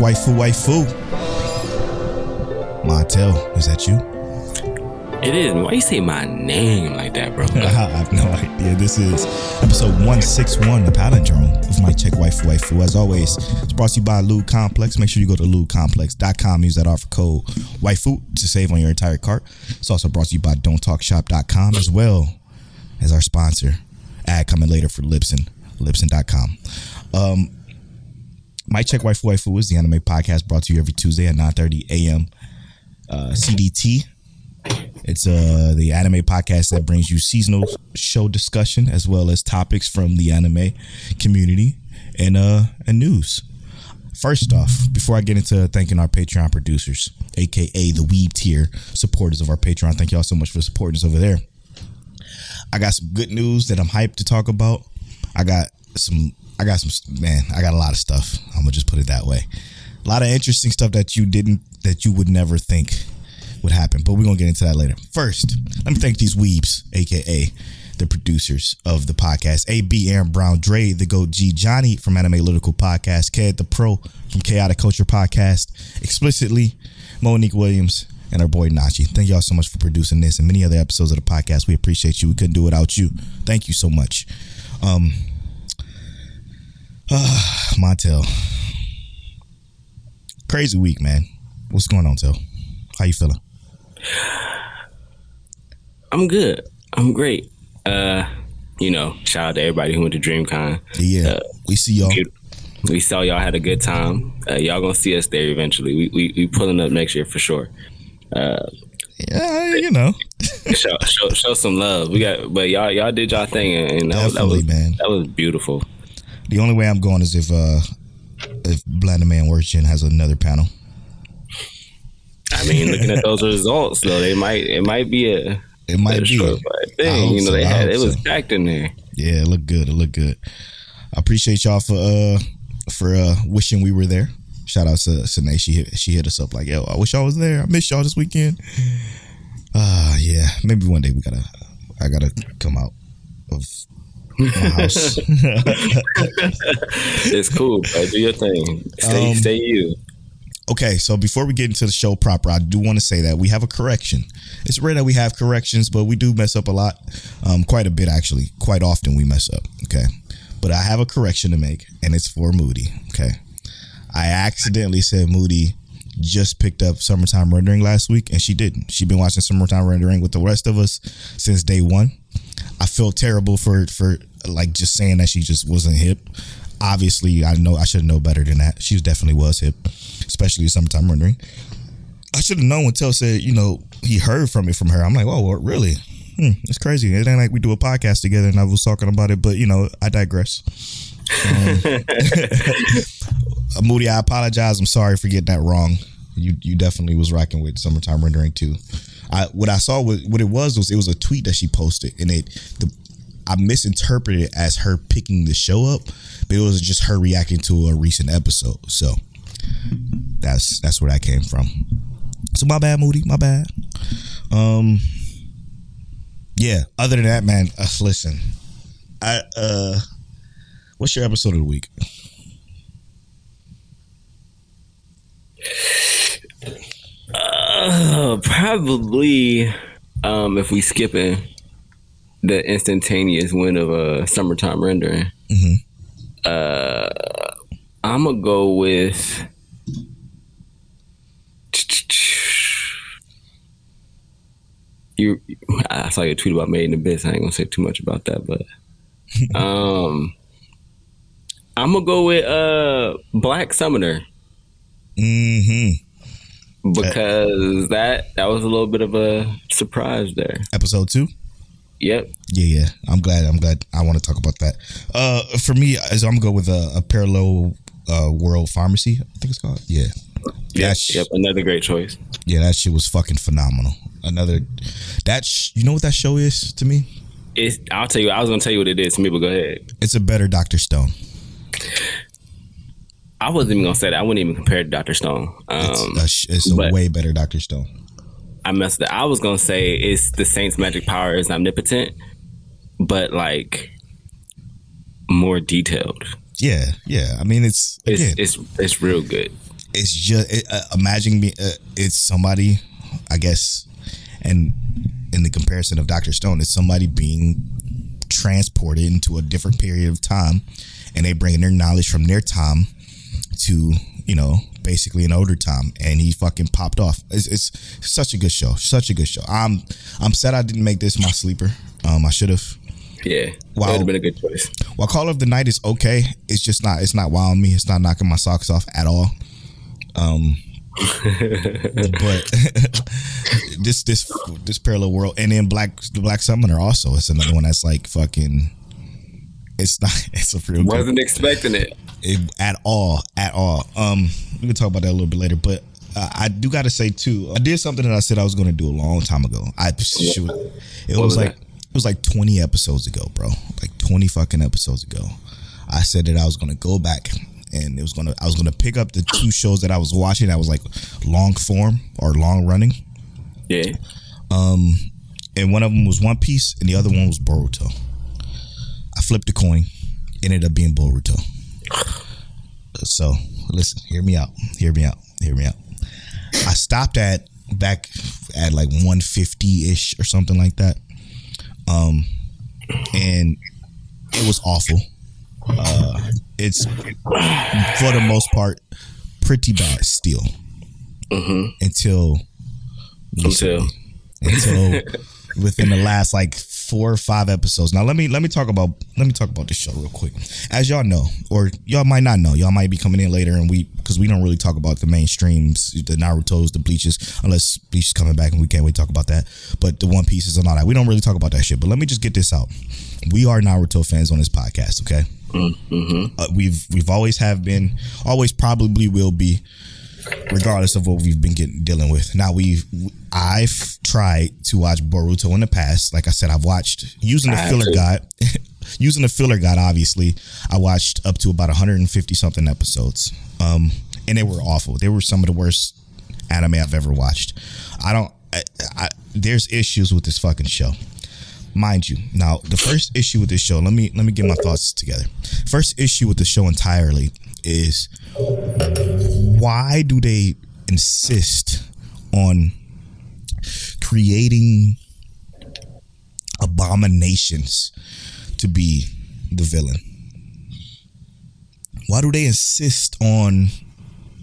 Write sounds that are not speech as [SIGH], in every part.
Waifu waifu. Montel, is that you? It is. Why you say my name like that, bro? [LAUGHS] I have no idea. This is episode 161, the palindrome of My Check Waifu Waifu. As always, it's brought to you by Lube Complex. Make sure you go to lubecomplex.com. Use that offer code Waifu to save on your entire cart. It's also brought to you by Don'tTalkShop.com as well as our sponsor. Ad coming later for Lipson, Lipson.com. Um, Mike Check Waifu Waifu is the anime podcast brought to you every Tuesday at 9.30 a.m. Uh, CDT. It's uh the anime podcast that brings you seasonal show discussion as well as topics from the anime community and uh and news. First off, before I get into thanking our Patreon producers, aka the Weeb tier supporters of our Patreon, thank y'all so much for supporting us over there. I got some good news that I'm hyped to talk about. I got some I got some man, I got a lot of stuff. I'm gonna just put it that way. A lot of interesting stuff that you didn't that you would never think would happen, but we're gonna get into that later. First, let me thank these weebs, aka the producers of the podcast. AB Aaron Brown, Dre, the GOAT G, Johnny from Anime Lyrical Podcast, Ked the Pro from Chaotic Culture Podcast, explicitly, Monique Williams, and our boy Nachi. Thank y'all so much for producing this and many other episodes of the podcast. We appreciate you. We couldn't do it without you. Thank you so much. Um [SIGHS] Montel. Crazy week, man. What's going on, Tel? How you feeling? I'm good. I'm great. Uh, you know, shout out to everybody who went to DreamCon. Yeah, we see y'all. We saw y'all had a good time. Uh, y'all gonna see us there eventually. We we, we pulling up next year for sure. Yeah, you know. [LAUGHS] show, show show some love. We got, but y'all y'all did y'all thing, and, and that, was, that was man. that was beautiful. The only way I'm going is if uh if Blender Man Worship has another panel. I mean, looking at those results, though, they might it might be a, It might be. a thing. You know, so. they had it was so. packed in there. Yeah, it looked good. It looked good. I appreciate y'all for uh for uh wishing we were there. Shout out to Sine. She hit she hit us up like, yo, I wish I was there. I missed y'all this weekend. Ah, yeah. Maybe one day we gotta I gotta come out of house. [LAUGHS] It's cool, bro. Do your thing. Stay Um, stay you. Okay, so before we get into the show proper, I do want to say that we have a correction. It's rare that we have corrections, but we do mess up a lot, um, quite a bit actually. Quite often we mess up. Okay, but I have a correction to make, and it's for Moody. Okay, I accidentally said Moody just picked up Summertime Rendering last week, and she didn't. She's been watching Summertime Rendering with the rest of us since day one. I feel terrible for for like just saying that she just wasn't hip. Obviously, I know I should know better than that. She definitely was hip, especially summertime rendering. I should have known when Tel said, you know, he heard from it from her. I'm like, oh, what, really? Hmm, it's crazy. It ain't like we do a podcast together and I was talking about it, but you know, I digress. Um, [LAUGHS] Moody, I apologize. I'm sorry for getting that wrong. You you definitely was rocking with summertime rendering too. I what I saw was what it was was it was a tweet that she posted and it the I misinterpreted it as her picking the show up, but it was just her reacting to a recent episode. So that's that's where that came from. So my bad, Moody. My bad. Um. Yeah. Other than that, man. Uh, listen, I uh, what's your episode of the week? Uh, probably um, if we skipping the instantaneous win of uh, summertime rendering. Mhm. Uh, I'm gonna go with. You, I saw your tweet about Made in Abyss. I ain't gonna say too much about that, but [LAUGHS] um, I'm gonna go with uh Black Summoner. Mm-hmm. because that that was a little bit of a surprise there. Episode two. Yep. Yeah, yeah. I'm glad. I'm glad. I want to talk about that. Uh, for me, as I'm gonna go with a, a parallel uh, world pharmacy. I think it's called. Yeah. Yep. That sh- yep. Another great choice. Yeah, that shit was fucking phenomenal. Another. That sh- you know what that show is to me? It's. I'll tell you. I was gonna tell you what it is to me, but go ahead. It's a better Doctor Stone. I wasn't even gonna say that. I wouldn't even compare it to Doctor Stone. It's Um, a, it's a way better Doctor Stone. I messed up. I was gonna say it's the Saint's magic power is omnipotent, but like more detailed. Yeah, yeah. I mean, it's It's again, it's it's real good. it's just it, uh, imagine me. Uh, it's somebody, I guess, and in the comparison of Doctor Stone, it's somebody being transported into a different period of time, and they bringing their knowledge from their time to you know basically an older time, and he fucking popped off. It's, it's such a good show, such a good show. I'm I'm sad I didn't make this my sleeper. Um, I should have. Yeah, that would have been a good choice. While Call of the Night is okay, it's just not it's not wowing me. It's not knocking my socks off at all. Um [LAUGHS] but [LAUGHS] this this this parallel world and then Black the Black Summoner also it's another one that's like fucking it's not [LAUGHS] it's a real good Wasn't expecting it. It, at all at all. Um we can talk about that a little bit later, but uh, I do got to say too. I did something that I said I was going to do a long time ago. I shoot, it was, was like that? it was like 20 episodes ago, bro. Like 20 fucking episodes ago. I said that I was going to go back and it was going to I was going to pick up the two shows that I was watching that was like long form or long running. Yeah, Um, And one of them was One Piece and the other one was Boruto. I flipped a coin, ended up being Boruto. So, listen, hear me out. Hear me out. Hear me out. I stopped at back at like 150-ish or something like that. Um and it was awful. Uh it's for the most part pretty bad still. Until until until [LAUGHS] within the last like four or five episodes. Now let me let me talk about let me talk about this show real quick. As y'all know, or y'all might not know, y'all might be coming in later, and we because we don't really talk about the mainstreams, the Naruto's, the Bleaches, unless Bleach is coming back, and we can't wait to talk about that. But the One Pieces and all that, we don't really talk about that shit. But let me just get this out: we are Naruto fans on this podcast, okay? Uh, we've we've always have been, always probably will be regardless of what we've been getting dealing with. Now we've I've tried to watch Boruto in the past. Like I said, I've watched using the I filler guide. [LAUGHS] using the filler guide, obviously, I watched up to about 150 something episodes. Um, and they were awful. They were some of the worst anime I've ever watched. I don't. I, I, there's issues with this fucking show mind you now the first issue with this show let me let me get my thoughts together first issue with the show entirely is why do they insist on creating abominations to be the villain? Why do they insist on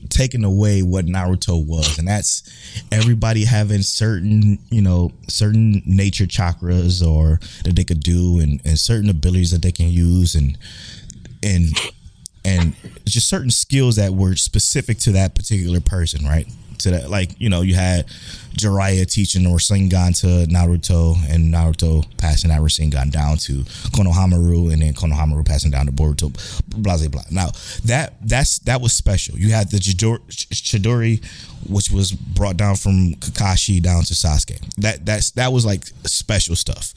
taking away what Naruto was, and that's everybody having certain, you know, certain nature chakras or that they could do, and, and certain abilities that they can use, and and and just certain skills that were specific to that particular person, right? To that, like you know, you had Jiraiya teaching or Rasengan to Naruto, and Naruto passing that Rasengan down to Konohamaru, and then Konohamaru passing down to Boruto. Blah blah blah. Now that that's that was special. You had the Chidori, Chidori, which was brought down from Kakashi down to Sasuke. That that's that was like special stuff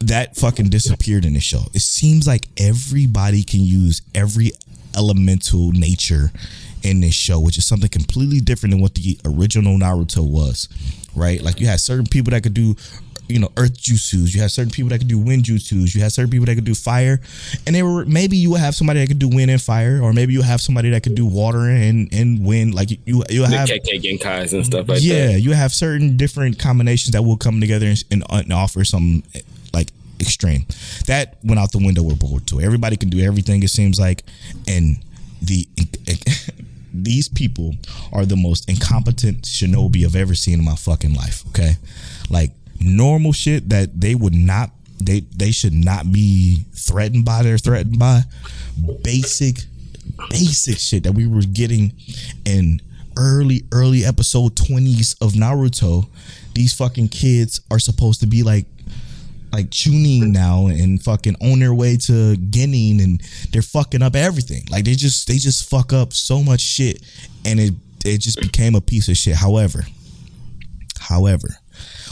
that fucking disappeared in the show. It seems like everybody can use every elemental nature in this show, which is something completely different than what the original Naruto was, right? Like you had certain people that could do, you know, earth jutsus. You had certain people that could do wind jutsus. You had certain people that could do fire, and they were maybe you would have somebody that could do wind and fire, or maybe you have somebody that could do water and and wind. Like you you have Kekkei Genkais and stuff like yeah, that. you have certain different combinations that will come together and, and, and offer some extreme. That went out the window with Boruto. Everybody can do everything. It seems like, and the [LAUGHS] these people are the most incompetent shinobi I've ever seen in my fucking life. Okay, like normal shit that they would not. They they should not be threatened by. They're threatened by basic basic shit that we were getting in early, early episode 20s of Naruto, these fucking kids are supposed to be like like tuning now and fucking on their way to Genin and they're fucking up everything. Like they just they just fuck up so much shit and it it just became a piece of shit. However, however,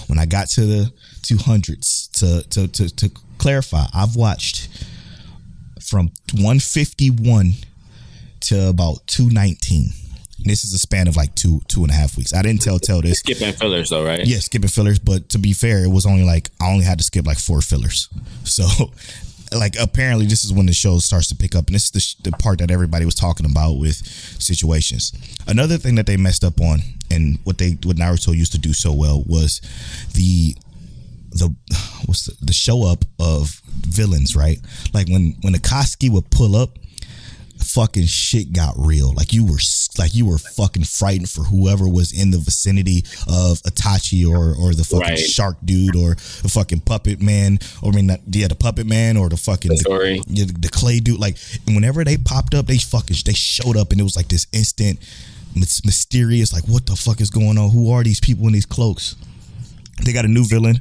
when I got to the 200s to to to, to clarify, I've watched from 151 to about 219. This is a span of like two two and a half weeks. I didn't tell tell this. Skipping fillers though, right? Yeah, skipping fillers. But to be fair, it was only like I only had to skip like four fillers. So, [LAUGHS] like apparently, this is when the show starts to pick up, and this is the, sh- the part that everybody was talking about with situations. Another thing that they messed up on, and what they what Naruto used to do so well was the the [SIGHS] what's the, the show up of villains, right? Like when when Akatsuki would pull up, fucking shit got real. Like you were like you were fucking frightened for whoever was in the vicinity of Itachi or or the fucking Right. shark dude or the fucking puppet man or I mean not, yeah the puppet man or the fucking the, Sorry. the, the clay dude. Like whenever they popped up, they fucking they showed up and it was like this instant mysterious like what the fuck is going on? Who are these people in these cloaks? they got a new villain,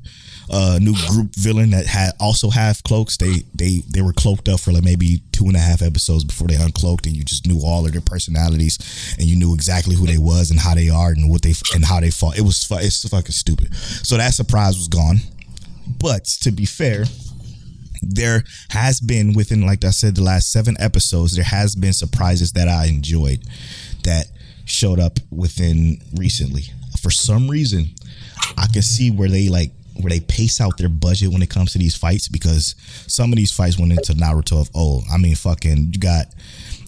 uh, new group villain that had also have cloaks. They they they were cloaked up for like maybe two and a half episodes before they uncloaked, and you just knew all of their personalities, and you knew exactly who they was and how they are and what they and how they fought. It was it's fucking stupid. So that surprise was gone. But to be fair, there has been within like I said the last seven episodes there has been surprises that I enjoyed that showed up within recently. For some reason, I can see where they like where they pace out their budget when it comes to these fights because some of these fights went into Naruto of oh I mean fucking you got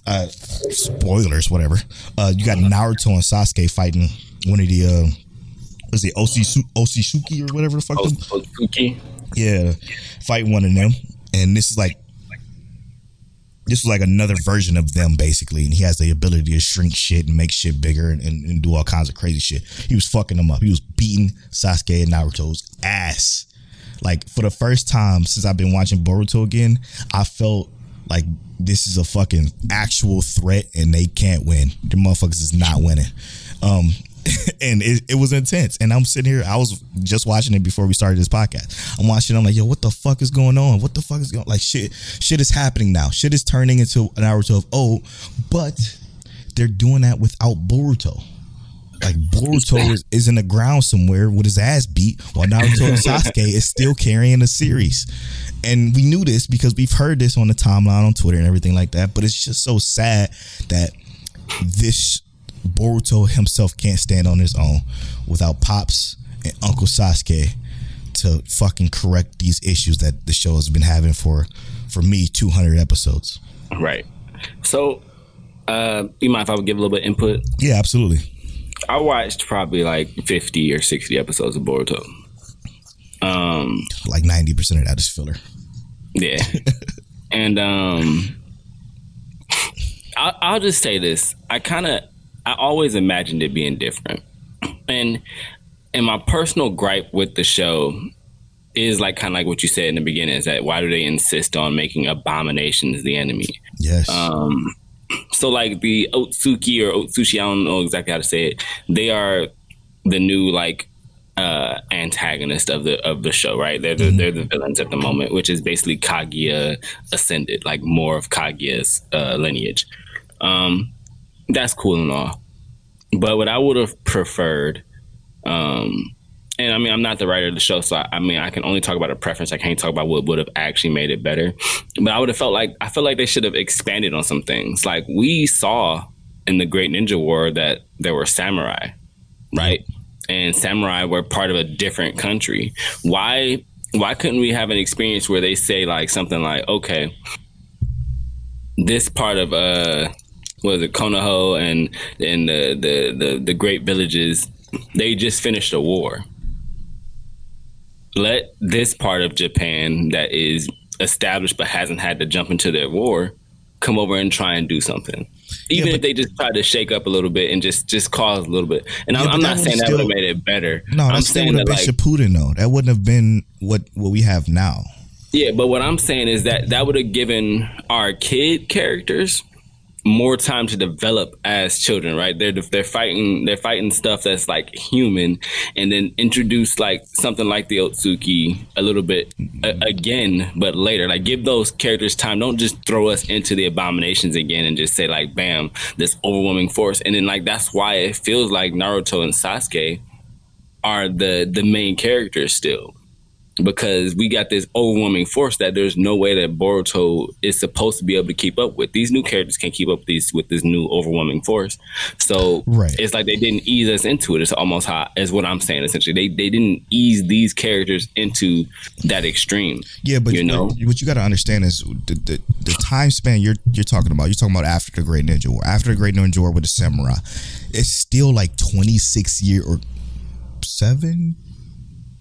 uh spoilers whatever uh you got Naruto and Sasuke fighting one of the uh was it Osi Osisuki or whatever the fuck Otsuki. yeah, fighting one of them, and this is like this was like another version of them basically, and he has the ability to shrink shit and make shit bigger and, and, and do all kinds of crazy shit. He was fucking them up. He was beating Sasuke and Naruto's ass. Like for the first time since I've been watching Boruto again, I felt like this is a fucking actual threat and they can't win. The motherfuckers is not winning. Um [LAUGHS] and it, it was intense. And I'm sitting here, I was just watching it before we started this podcast. I'm watching, I'm like, yo, what the fuck is going on? What the fuck is going like shit shit is happening now. Shit is turning into an Naruto of oh, but they're doing that without Boruto. Like Boruto [LAUGHS] is, is in the ground somewhere with his ass beat, while Naruto and Sasuke is still carrying the series. And we knew this because we've heard this on the timeline on Twitter and everything like that. But it's just so sad that this Boruto himself can't stand on his own without Pops and Uncle Sasuke to fucking correct these issues that the show has been having for for me 200 episodes. Right. So, uh, you mind if I would give a little bit of input? Yeah, absolutely. I watched probably like 50 or 60 episodes of Boruto. Um, Like 90% of that is filler. yeah. [LAUGHS] and um, I'll, I'll just say this. I kind of, I always imagined it being different. And, and my personal gripe with the show is like kind of like what you said in the beginning is that why do they insist on making abominations the enemy? Yes. Um, so like the Otsuki or Otsushi, I don't know exactly how to say it. They are the new like uh antagonist of the of the show, right? They're the, they're the villains at the moment, which is basically Kaguya ascended, like more of Kaguya's uh, lineage. Um, that's cool and all, but what I would have preferred, um, and I mean, I'm not the writer of the show, so I, I mean, I can only talk about a preference. I can't talk about what would have actually made it better. But I would have felt like I feel like they should have expanded on some things. Like we saw in the Great Ninja War that there were samurai, right? And samurai were part of a different country. Why? Why couldn't we have an experience where they say like something like, okay, this part of uh, was it Konoha and and the the the, the great villages, they just finished a war let this part of Japan that is established but hasn't had to jump into their war come over and try and do something. Even Yeah, if they just try to shake up a little bit and just just cause a little bit. And Yeah, I'm, I'm not saying that would have made it better. no, I'm saying would have that been like Shippuden though. That wouldn't have been what what we have now. yeah, but what I'm saying is that that would have given our kid characters more time to develop as children, right? They're they're fighting they're fighting stuff that's like human, and then introduce like something like the Otsuki a little bit a, again, but later. Like give those characters time. Don't just throw us into the abominations again and just say like, bam, this overwhelming force, and then like that's why it feels like Naruto and Sasuke are the the main characters still because we got this overwhelming force that there's no way that Boruto is supposed to be able to keep up with. These new characters can't keep up with these with this new overwhelming force. So Right. it's like they didn't ease us into it. It's almost how is what I'm saying essentially. They they didn't ease these characters into that extreme. Yeah, but you know, what you got to understand is the, the the time span you're you're talking about. You're talking about after the Great Ninja War. After the Great Ninja War with the samurai, it's still like 26 year or seven.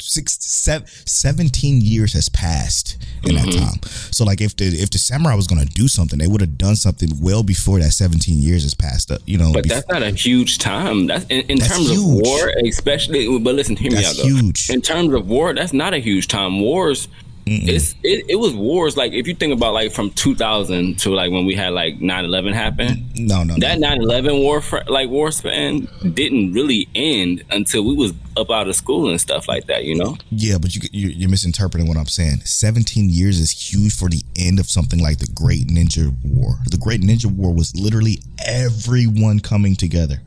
Six, seven, 17 years has passed in that Mm-hmm. time. So, like, if the if the samurai was gonna do something, they would have done something well before that 17 years has passed. Up, you know, but bef- that's not a huge time. That's in, in That's terms huge. of war, especially. But listen, hear me That's out. Though. huge. In terms of war, that's not a huge time. Wars, it's it, it was wars. Like if you think about like from 2000 to like when we had like 9/11 happen. no, no, no. That 9/11 war, like war span, didn't really end until we was up out of school and stuff like that. You know. Yeah, but you, you you're misinterpreting what I'm saying. 17 years is huge for the end of something like the Great Ninja War. The Great Ninja War was literally everyone coming together.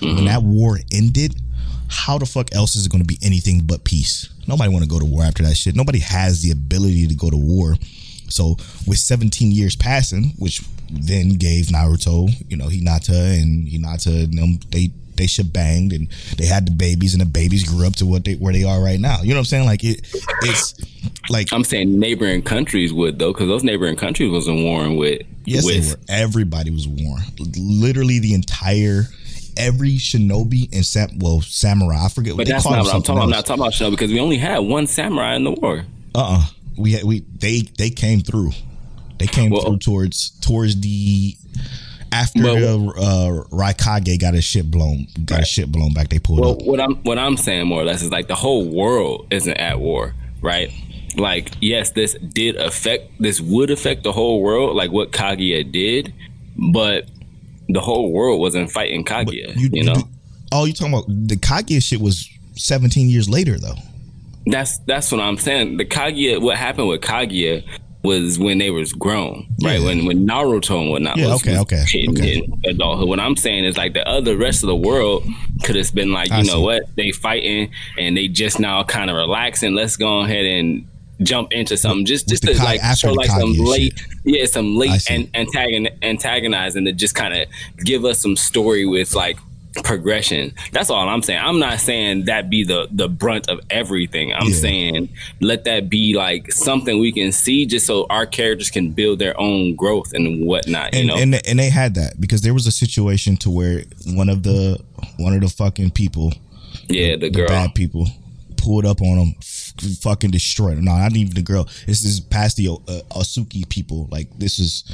When mm-hmm. that war ended, how the fuck else is it going to be anything but peace? Nobody want to go to war after that shit. Nobody has the ability to go to war. So with 17 years passing, which then gave Naruto, you know, Hinata and Hinata and them, they they banged and they had the babies and the babies grew up to what they where they are right now. You know what I'm saying? Like it it's like I'm saying neighboring countries would though, because those neighboring countries wasn't warring with. yes with, they were. Everybody was warned. Literally the entire every shinobi and sam well samurai. I forget But they that's call not what I'm talking. I'm not talking about Shinobi because we only had one samurai in the war. uh-uh we had we they they came through they came Well- through towards towards the after Well- the uh raikage got his shit blown got his shit blown back they pulled Well, up what I'm what I'm saying more or less is like the whole world isn't at war, right? Like, yes, this did affect this would affect the whole world, like what Kaguya did, but the whole world wasn't fighting Kaguya. You, know, do- oh you talking about the kaguya shit was 17 years later though that's that's what I'm saying. The Kaguya, what happened with Kaguya was when they was grown, right? Yeah. When when Naruto and whatnot Yeah, was, okay, was okay, hitting okay. in adulthood. What I'm saying is like the other rest of the world could have been like, you I know see. what, they fighting and they just now kind of relaxing. Let's go ahead and jump into something just just to like show like some late shit. yeah some late and antagon antagonizing to just kind of give us some story with like progression. That's all i'm saying. I'm not saying that be the the brunt of everything. I'm Yeah. saying let that be like something we can see just so our characters can build their own growth and whatnot you know? and and they had that because there was a situation to where one of the one of the fucking people yeah the the girl bad people pulled up on them fucking destroyed. Them no not even the girl. This is past the uh, Asuki people. Like this is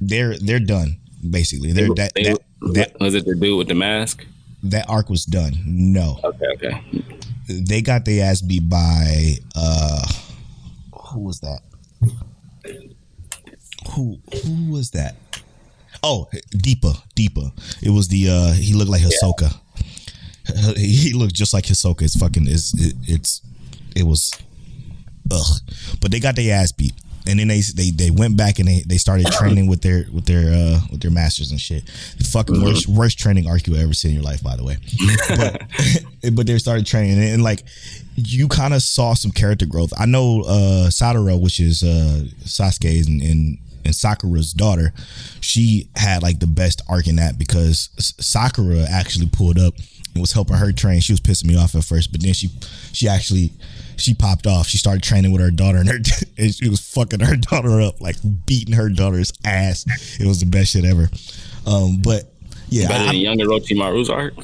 they're they're done basically. They're that They- that that, was it the dude with the mask? That arc was done. No. Okay okay. They got their ass beat by uh who was that? Who who was that? Oh deepa deepa. It was the uh he looked like hisoka. [LAUGHS] He looked just like hisoka. It's fucking is it, it's it was ugh. But they got their ass beat. And then they they they went back and they, they started training with their with their uh with their masters and shit. The fucking worst worst training arc you ever seen in your life by the way. But [LAUGHS] but they started training. And, like you kind of saw some character growth. I know uh Sadara, which is uh Sasuke's and, and and Sakura's daughter, she had like the best arc in that because Sakura actually pulled up and was helping her train. She was pissing me off at first, but then she she actually she popped off. She started training with her daughter and her [LAUGHS] and she was fucking her [LAUGHS] daughter up, like beating her daughter's ass. It was the best shit ever. Um, but yeah, better I- than younger Orochimaru's arc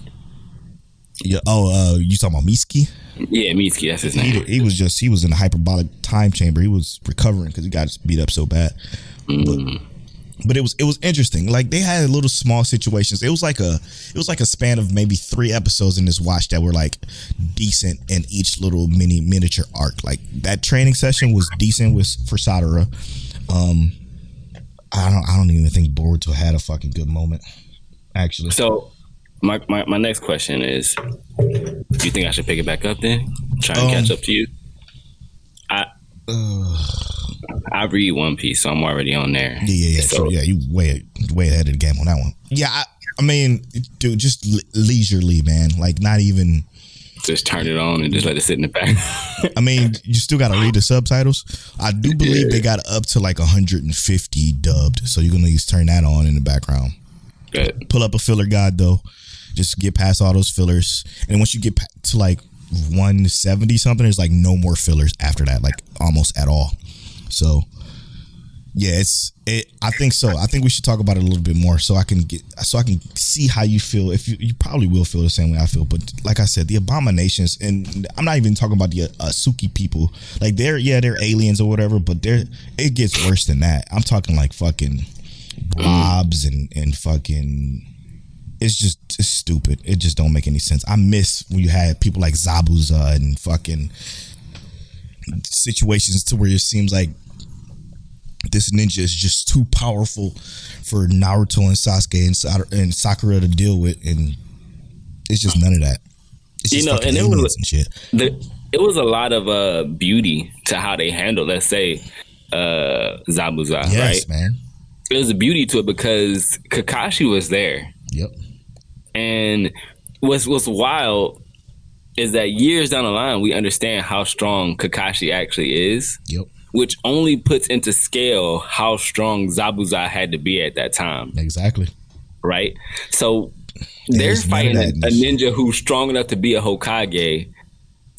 yeah. Oh, uh, you talking about Miski? yeah Mitsuki that's his he, name he was just he was in a hyperbolic time chamber. He was recovering because he got beat up so bad. But, but it was it was interesting. Like they had little small situations. It was like a it was like a span of maybe three episodes in this watch that were like decent in each little mini miniature arc. Like that training session was decent with for Sadara. Um, I don't. I don't even think Boruto had a fucking good moment. Actually, So, my, my my next question is: Do you think I should pick it back up then? Try and Um, catch up to you. I I read One Piece, so I'm already on there. Yeah, yeah, yeah. So. Yeah, you way way ahead of the game on that one. Yeah, I, I mean, dude, just le- leisurely, man. Like, not even. just turn it on and just let it sit in the back. I mean, you still got to read the subtitles. I do believe they got up to like 150 dubbed, so you're gonna just turn that on in the background. Good. Pull up a filler guide though. Just get past all those fillers, and once you get to like 170 something, there's like no more fillers after that, like almost at all. So yeah, it's it. I think so. I think we should talk about it a little bit more, so I can get so I can see how you feel. If you, you probably will feel the same way I feel, but like I said, the abominations, and I'm not even talking about the uh, Suki people. Like they're yeah, they're aliens or whatever, but they're it gets worse than that. I'm talking like fucking blobs and and fucking. It's just it's stupid. It just don't make any sense. I miss when you had people like Zabuza and fucking situations to where it seems like this ninja is just too powerful for Naruto and Sasuke and, and Sakura to deal with, and it's just none of that. It's You know, and it was- and shit. the, it was a lot of uh, beauty to how they handled, let's say, uh, Zabuza, Yes, right? man. It was a beauty to it because Kakashi was there. Yep. And what's what's wild is that years down the line, we understand how strong Kakashi actually is, Yep. which only puts into scale how strong Zabuza had to be at that time, Exactly. right? So they're fighting a, a ninja who's strong enough to be a Hokage,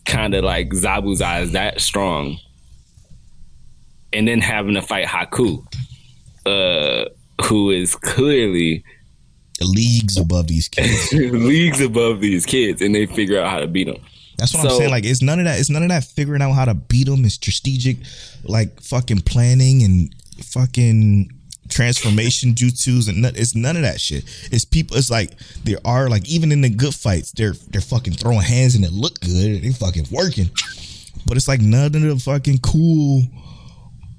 kind of like Zabuza is that strong, and then having to fight Haku, uh, who is clearly Leagues above these kids. [LAUGHS] leagues above these kids, and they figure out how to beat them. That's what I'm saying. Like, it's none of that. It's none of that figuring out how to beat them. It's strategic, like fucking planning and fucking transformation [LAUGHS] jutsus and none, it's none of that shit. It's people. It's like there are like even in the good fights, they're they're fucking throwing hands and it look good. They fucking working, but it's like none of the fucking cool.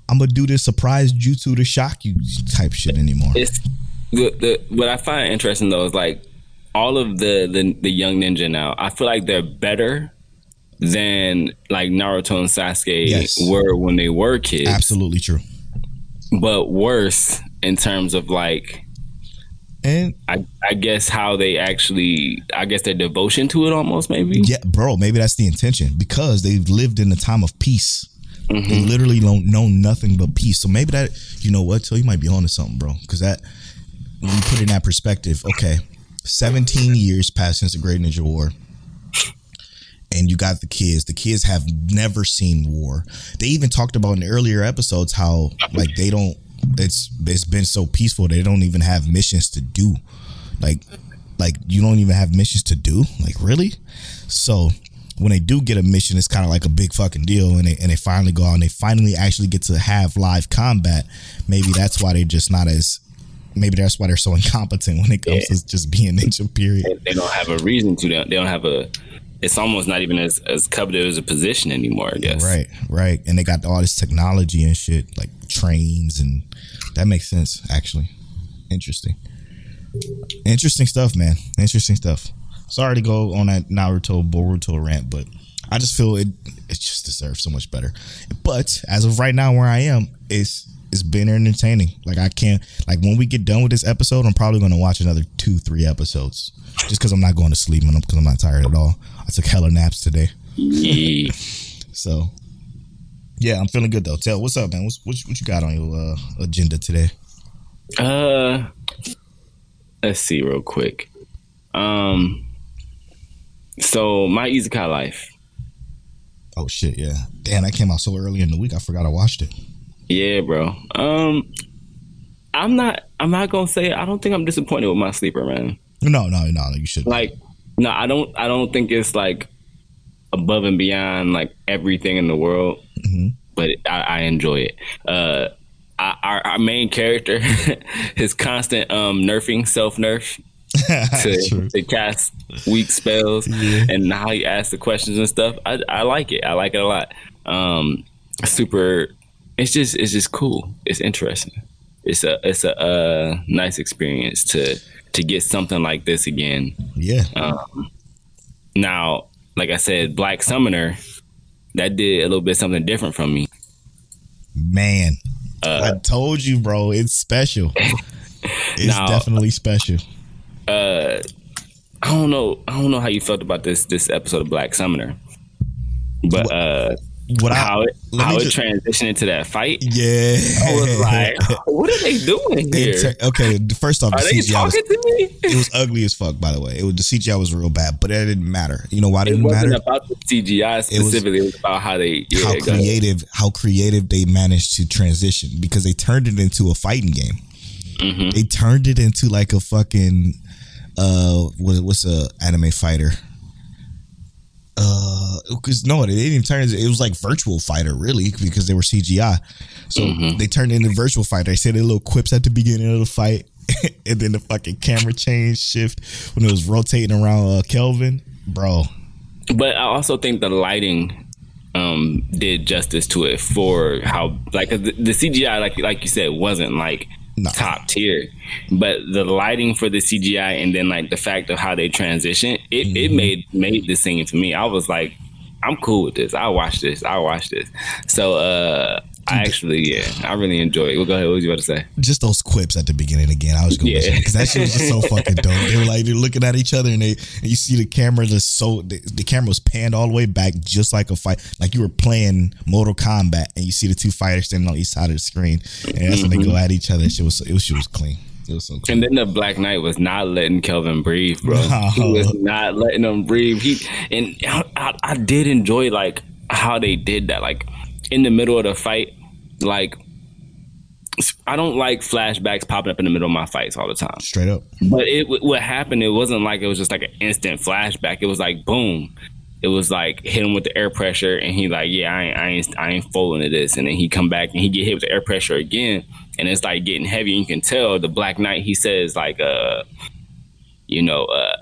I'm gonna do this surprise jutsu to shock you type shit anymore. It's the, the what I find interesting though is like all of the, the the young ninja now. I feel like they're better than like Naruto and Sasuke Yes. were when they were kids, Absolutely true. but worse in terms of like And I, I guess how they actually I guess their devotion to it almost maybe. Yeah, bro, maybe that's the intention because they've lived in a time of peace. Mm-hmm. They literally don't know nothing but peace. So maybe that, you know what, Tel you might be on to something, bro. Because that, when you put it in that perspective, okay, 17 years passed since the Great Ninja War. And you got the kids. The kids have never seen war. They even talked about in earlier episodes how like they don't. It's it's been so peaceful. They don't even have missions to do. Like like you don't even have missions to do. Like really? So when they do get a mission, it's kind of like a big fucking deal, and they and they finally go out and they finally actually get to have live combat. Maybe that's why they're just not as. Maybe that's why they're so [LAUGHS] incompetent when it comes Yeah. to just being ninja. Period. They, they don't have a reason to. They don't, they don't have a. It's almost not even as as coveted as a position anymore. I guess. Right, right, and they got all this technology and shit like trains, and that makes sense. Actually, interesting, interesting stuff, man. Interesting stuff. Sorry to go on that Naruto Boruto rant, but I just feel it. It just deserves so much better. But as of right now, where I am, it's it's been entertaining. Like I can't like when we get done with this episode, I'm probably going to watch another two, three episodes, just because I'm not going to sleep and because I'm not tired at all. I took hella naps today. [LAUGHS] So, yeah, I'm feeling good though. Tel what's up, man. What's, what, you- what you got on your uh, agenda today? Uh, let's see real quick. Um, so my Isekai life. Oh shit, yeah. Damn, that came out so early in the week. I forgot I watched it. Yeah, bro. Um, I'm not. I'm not gonna say. I don't think I'm disappointed with my sleeper, man. No, no, no. You should. Like, no, I don't. I don't think it's like above and beyond like everything in the world. But I, I enjoy it. Uh, I, our, our main character, [LAUGHS] his constant um nerfing, self nerf [LAUGHS] to, to cast weak spells Yeah. and how he asks the questions and stuff. I, I like it. I like it a lot. Um, super. It's just it's just cool. It's interesting. it's a it's a uh, nice experience to to get something like this again. Yeah. Um, now, like I said, Black Summoner that did a little bit something different from me. Man, uh, I told you, bro, it's special. [LAUGHS] it's now, definitely special. Uh, I don't know. I don't know how you felt about this this episode of Black Summoner, but uh, what how I, it how it just, transitioned into that fight. Yeah, I was like, [LAUGHS] what are they doing here? okay, first off, are the CGI was, to me? [LAUGHS] it was ugly as fuck. By the way, it was the CGI was real bad, but it didn't matter. You know why it didn't it wasn't matter? About the CGI specifically, it was, it was about how they yeah, how creative how creative they managed to transition because they turned it into a fighting game. Mm-hmm. They turned it into like a fucking uh, what, what's a anime fighter? Uh because no they didn't even turn it it was like virtual fighter really because they were cgi so mm-hmm. they turned into virtual fighter. They said their little quips at the beginning of the fight [LAUGHS] and then the fucking camera change shift when it was rotating around uh, kelvin. Bro. But i also think the lighting um did justice to it for how like the, the cgi like like you said wasn't like no. top tier. But the lighting for the CGI and then like the fact of how they transition, it, mm-hmm. it made made the scene for me. I was like, I'm cool with this. I'll watch this. I'll watch this. So uh I actually, yeah, I really enjoy it. Well, go ahead. What was you about to say? Just those quips at the beginning again. I was going to because that shit was just so [LAUGHS] fucking dope. They were like they're looking at each other, and they and you see the camera just so the, the camera was panned all the way back, just like a fight, like you were playing Mortal Kombat, and you see the two fighters standing on each side of the screen, and that's mm-hmm. when they go mm-hmm. at each other. It was it was, it was clean. It was so And then the Black Knight was not letting Kelvin breathe, bro. [LAUGHS] No. He was not letting him breathe. He and I, I, I did enjoy like how they did that, like in the middle of the fight like I don't like flashbacks popping up in the middle of my fights all the time. Straight up. But it what happened? It wasn't like it was just like an instant flashback. It was like boom. It was like hit him with the air pressure, and he like, yeah, I ain't, I ain't, I ain't falling to this. And then he come back and he get hit with the air pressure again, and it's like getting heavy. And you can tell the Black Knight. He says like, uh, you know, uh,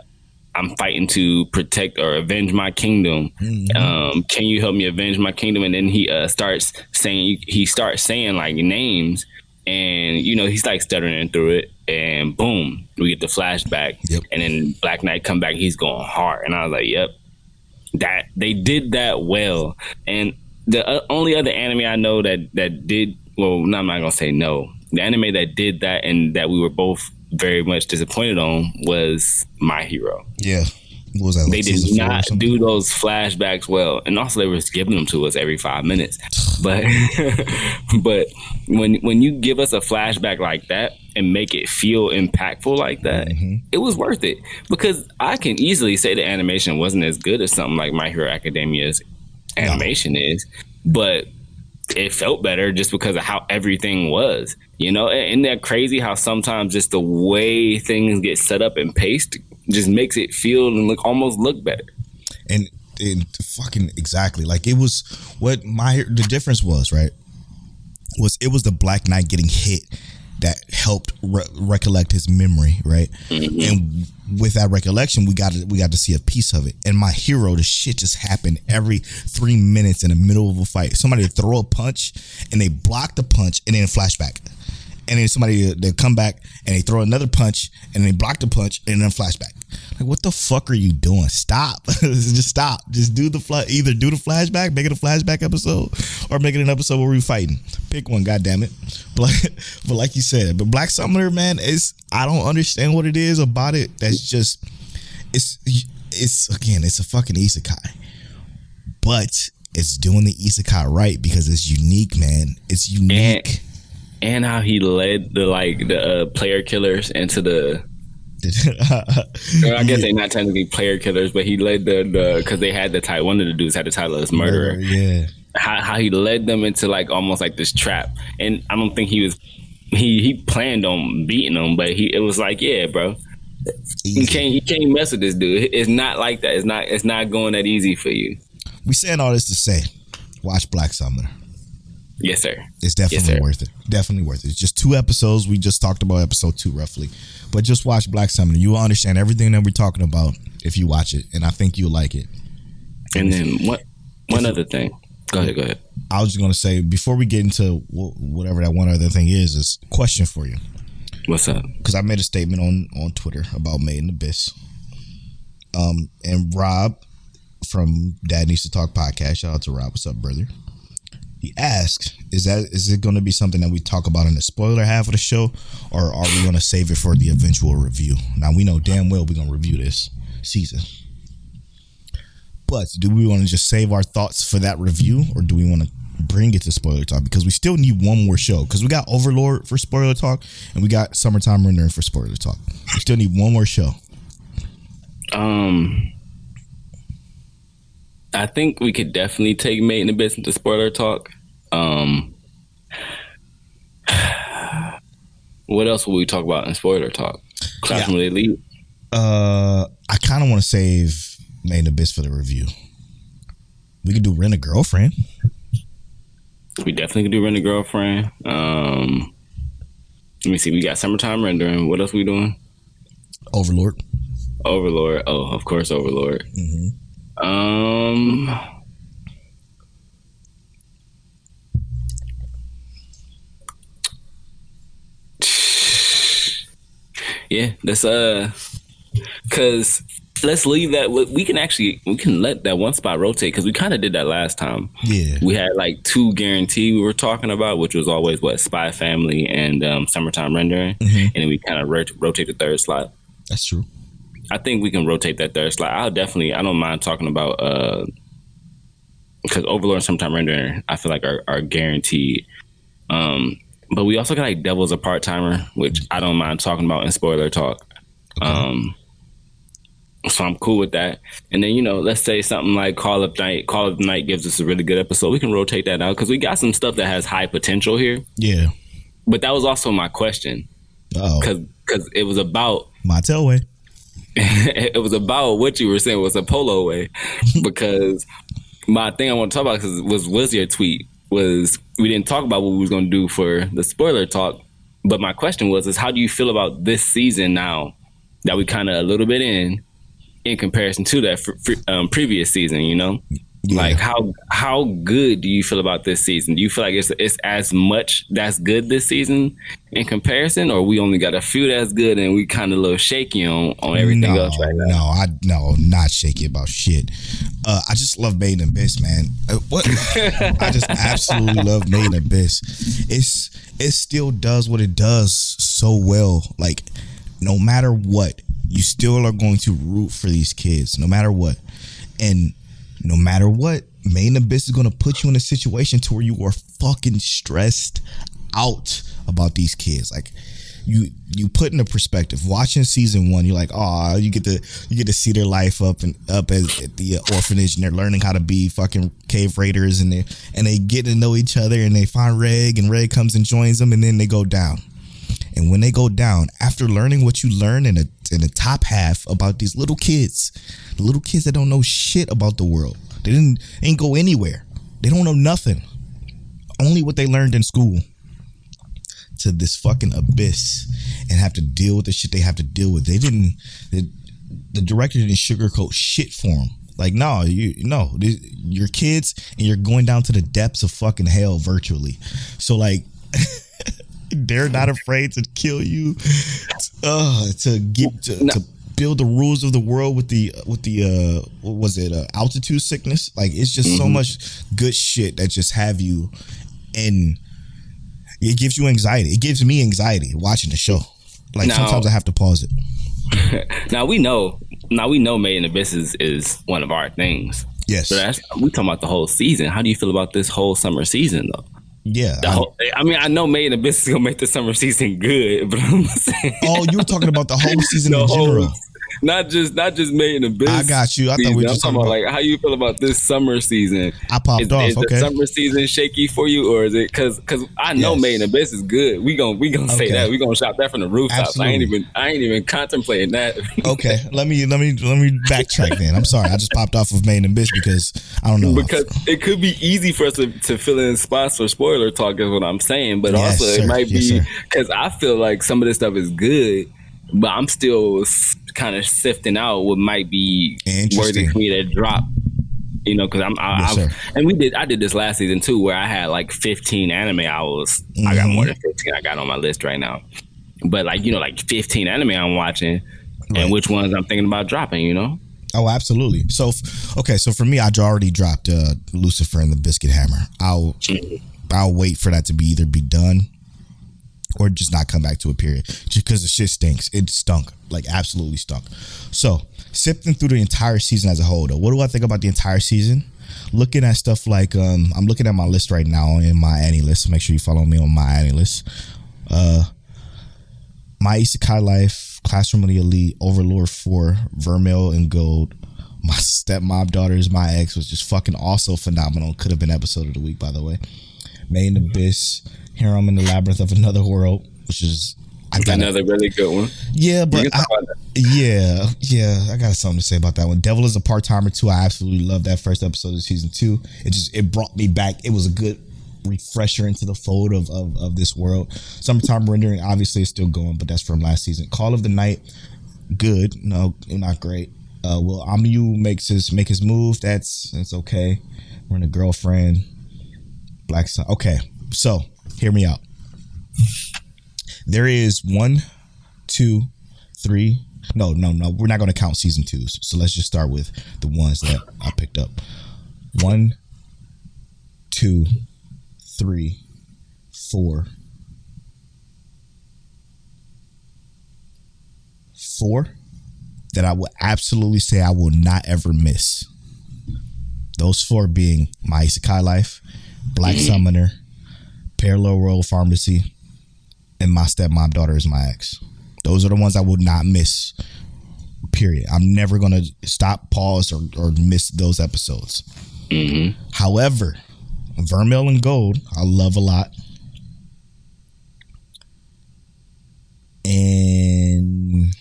I'm fighting to protect or avenge my kingdom. Mm-hmm. Um, can you help me avenge my kingdom? And then he uh, starts saying he starts saying like names, and you know he's like stuttering through it, and boom, we get the flashback, yep. and then Black Knight come back, he's going hard, and I was like, yep, that they did that well. And the uh, only other anime I know that that did well, no, I'm not gonna say no. The anime that did that and that we were both very much disappointed on was My Hero. Yeah. What was that? Like they did not do those flashbacks well, and also they were giving them to us every five minutes. [SIGHS] But [LAUGHS] but when when you give us a flashback like that and make it feel impactful like that, mm-hmm. it was worth it because I can easily say the animation wasn't as good as something like My Hero Academia's animation no. is, but it felt better just because of how everything was. You know, isn't that crazy how sometimes just the way things get set up and paced just makes it feel and look almost look better. And and fucking exactly like it was what my the difference was right was it was the Black Knight getting hit that helped re- recollect his memory, right? Mm-hmm. And with that recollection, we got to, we got to see a piece of it. And my hero, the shit just happened every three minutes in the middle of a fight. Somebody throw a punch, and they block the punch, and then flashback and then somebody uh, they come back and they throw another punch and they block the punch and then flashback. Like, what the fuck are you doing? Stop. [LAUGHS] Just stop. Just do the fl- either do the flashback, make it a flashback episode, or make it an episode where we're fighting. Pick one, god damn it. [LAUGHS] But, but like you said, but Black Summoner, man, is I don't understand what it is about it. That's just it's it's again, it's a fucking isekai. But it's doing the isekai right because it's unique, man. It's unique. And- and how he led the like the uh, player killers into the. [LAUGHS] I guess they're not technically player killers, but he led the the because they had the title. One of the dudes had the title as murderer. Yeah, how, how he led them into like almost like this trap, and I don't think he was he he planned on beating them, but he it was like yeah, bro. You can't you can't mess with this dude. It's not like that. It's not it's not going that easy for you. We saying all this to say, watch Black Summoner. Yes, sir. It's definitely yes, worth it. Definitely worth it. It's just two episodes. We just talked about episode two roughly, but just watch Black Summoner. You will understand everything that we're talking about if you watch it, and I think you'll like it. And then what? One other thing. Go ahead. Go ahead. I was just gonna say before we get into whatever that one other thing is, is question for you What's up? because I made a statement on on Twitter about Made in Abyss. Um, and Rob from Dad Needs to Talk podcast. Shout out to Rob. What's up, brother? He asked, "Is that is it going to be something that we talk about in the spoiler half of the show, or are we going to save it for the eventual review?" Now we know damn well we're going to review this season, but do we want to just save our thoughts for that review, or do we want to bring it to spoiler talk? Because we still need one more show. Because we got Overlord for spoiler talk, and we got Summertime Rendering for spoiler talk. We still need one more show. Um, I think we could definitely take Made in the Business to spoiler talk. Um, [SIGHS] what else will we talk about in spoiler talk? Classroom yeah. elite. Uh, I kind of want to save Made in Abyss for the review. We could do Rent a Girlfriend. We definitely could do Rent a Girlfriend. Um, let me see. We got Summertime Rendering. What else we doing? Overlord. Overlord. Oh, of course, Overlord. Mm-hmm. Um. Yeah, that's uh, cause let's leave that. We can actually we can let that one spot rotate because we kind of did that last time. Yeah, we had like two guarantee we were talking about, which was always what Spy Family and um, Summertime Rendering, mm-hmm. and then we kind of rot- rotate the third slot. That's true. I think we can rotate that third slot. I'll definitely. I don't mind talking about uh because Overlord and Summertime Rendering. I feel like are, are guaranteed. Um, but we also got like Devil's a part timer, which I don't mind talking about in spoiler talk. Okay. Um, so I'm cool with that. And then you know, let's say something like Call of Night. Call of Night gives us a really good episode. We can rotate that out because we got some stuff that has high potential here. Yeah. But that was also my question. Oh. Because because it was about my tailway. [LAUGHS] it was about what you were saying was a polo way because my thing I want to talk about was was your tweet was we didn't talk about what we was going to do for the spoiler talk, but my question was is how do you feel about this season now that we kind of a little bit in in comparison to that um, previous season, you know? Yeah. Like how how good do you feel about this season? Do you feel like it's it's as much that's good this season in comparison, or we only got a few that's good and we kind of a little shaky on on everything no, else right now? No, I no not shaky about shit. Uh, I just love Made in Abyss, man. Uh, what [LAUGHS] I just absolutely love Made in Abyss. It's it still does what it does so well. Like no matter what, you still are going to root for these kids, no matter what, and no matter what, Made in Abyss is gonna put you in a situation to where you are fucking stressed out about these kids. Like you you put in a perspective. Watching season one, you're like, oh, you get to you get to see their life up and up as, at the orphanage, and they're learning how to be fucking cave raiders, and they and they get to know each other, and they find Reg, and Reg comes and joins them, and then they go down. And when they go down, after learning what you learn in the in the top half about these little kids, the little kids that don't know shit about the world, they didn't ain't go anywhere. They don't know nothing. Only what they learned in school. To this fucking abyss and have to deal with the shit they have to deal with. They didn't. The, the director didn't sugarcoat shit for them. Like, no, you no, your kids, and you're going down to the depths of fucking hell virtually. So like. [LAUGHS] they're not afraid to kill you uh, to get to, no. to build the rules of the world with the with the uh what was it uh, altitude sickness? Like it's just mm-hmm. so much good shit that just have you and it gives you anxiety. It gives me anxiety watching the show. Like now, sometimes i have to pause it. [LAUGHS] Now we know now we know made in abyss is, is one of our things. Yes. But that's we talking about the whole season. How do you feel about this whole summer season though yeah, I, whole, I, mean, I know Made in Abyss is gonna make the summer season good, [LAUGHS] but I'm saying. Oh, you were talking about the whole season [LAUGHS] in general. Not just not just Made in Abyss. I got you. I thought we were just talking about, about, like how you feel about this summer season. I popped is, off. Is okay, the summer season shaky for you, or is it because because I know yes. Made in Abyss is good. We gonna we gonna okay. say that. We gonna shop that from the rooftops. I ain't even I ain't even contemplating that. [LAUGHS] okay, let me let me let me backtrack then. I'm sorry, I just popped off of Made in Abyss because I don't know because it could be easy for us to, to fill in spots for spoiler talk is what I'm saying, but yes, also sir. it might yes, be because I feel like some of this stuff is good but I'm still kind of sifting out what might be worthy for me to drop You know, because I'm, I, Yes, I've- and we did. I did this last season too, where I had like 15 anime. I was, I got Mhm. more than 15. I got on my list right now, but like you know, like 15 anime I'm watching, Right. and which ones I'm thinking about dropping. You know, Oh, absolutely. So, okay, so for me, I already dropped uh, Lucifer and the Biscuit Hammer. I'll I'll wait for that to be either be done or just not come back to a period, just because the shit stinks. It stunk, like absolutely stunk. So, sifting through the entire season as a whole, though, what do I think about the entire season? Looking at stuff like um, I'm looking at my list right now in my AniList. Make sure you follow me on my AniList. Uh, my Isekai Life, Classroom of the Elite, Overlord 4, Vermeil in Gold. My stepmom daughter is my ex was just fucking also phenomenal. Could have been episode of the week, by the way. Made in Abyss, Here I'm in the Labyrinth of Another World, which is I got another really good one. yeah, but I, talk about that. yeah, yeah, I got something to say about that one. Devil is a part timer too. I absolutely love that first episode of season two. It just it brought me back. It was a good refresher into the fold of of, of this world. Summertime rendering obviously is still going, but that's from last season. Call of the Night, good. No, not great. Uh, well, Amu makes his make his move. That's that's okay. We're in a girlfriend. Black Sun. Okay, so hear me out. There is one, two, three. No, no, no. We're not going to count season twos. So let's just start with the ones that I picked up. One, two, three, four, four that I will absolutely say I will not ever miss. Those four being My Isekai Life, Black Summoner, Parallel World Pharmacy, and My Stepmom Daughter is my ex. Those are the ones I would not miss. Period. I'm never gonna stop, pause, or, or miss those episodes. However, Vermeil in Gold, I love a lot. And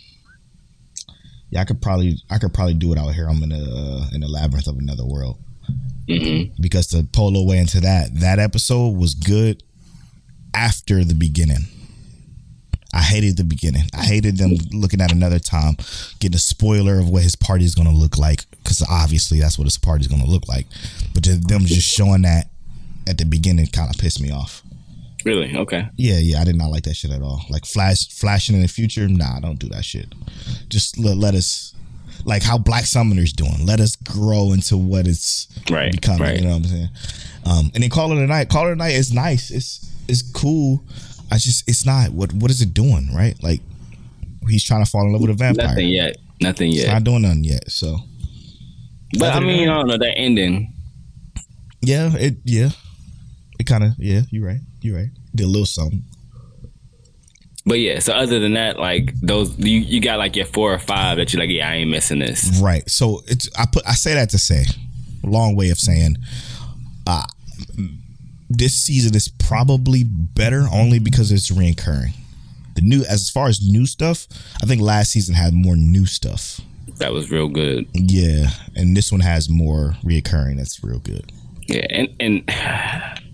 yeah, I could probably I could probably do it out here. I'm in a uh, in a labyrinth of another world Mm-hmm. because to polo way into that that episode was good after the beginning. I hated the beginning. I hated them looking at another time, getting a spoiler of what his party is going to look like, because obviously that's what his party is going to look like. But them just showing that at the beginning kind of pissed me off. Really? Okay. Yeah, yeah, I did not like that shit at all. Like flash, flashing in the future, nah, don't do that shit. Just let, let us, like how Black Summoner's doing. Let us grow into what it's Right, becoming. right. You know what I'm saying? Um, and then Call It a Night. Call It a Night is nice. It's it's cool. I just it's not what what is it doing right? Like he's trying to fall in love with a vampire. Nothing yet. Nothing It's yet. not doing nothing yet. So But I Other than mean, that- I don't know that ending. yeah, it yeah, it kind of yeah. You're right. You're right. Did a little something. But yeah, so other than that, like those, you, you got like your four or five that you're like, yeah, I ain't missing this. Right. So it's I put I say that to say, long way of saying, uh, this season is probably better only because it's reoccurring. The new as far as new stuff, I think last season had more new stuff. That was real good. Yeah, and this one has more reoccurring. That's real good. Yeah, and and [SIGHS]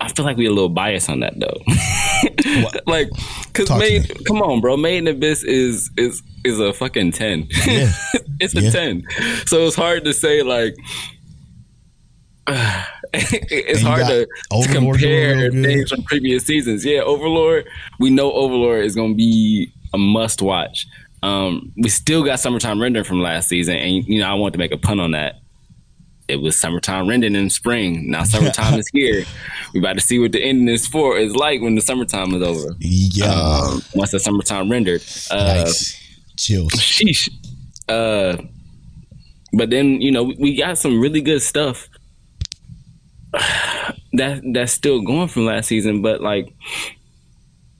I feel like we a little biased on that though. [LAUGHS] like, cause Talk made, come on, bro, Made in Abyss is is is a fucking ten. Yeah. [LAUGHS] it's a Yeah. ten. So it's hard to say like. [SIGHS] it's hard to, to compare things from previous seasons. Yeah, Overlord. We know Overlord is going to be a must watch. Um, we still got summertime rendering from last season, and you know I want to make a pun on that. It was summertime rendering in spring. Now [LAUGHS] summertime is here. We about to see what the ending is for is like when the summertime is over. Yeah. Um, once the summertime rendered, uh, nice. Chills. sheesh. Uh, but then you know we- we got some really good stuff [SIGHS] that that's still going from last season. But like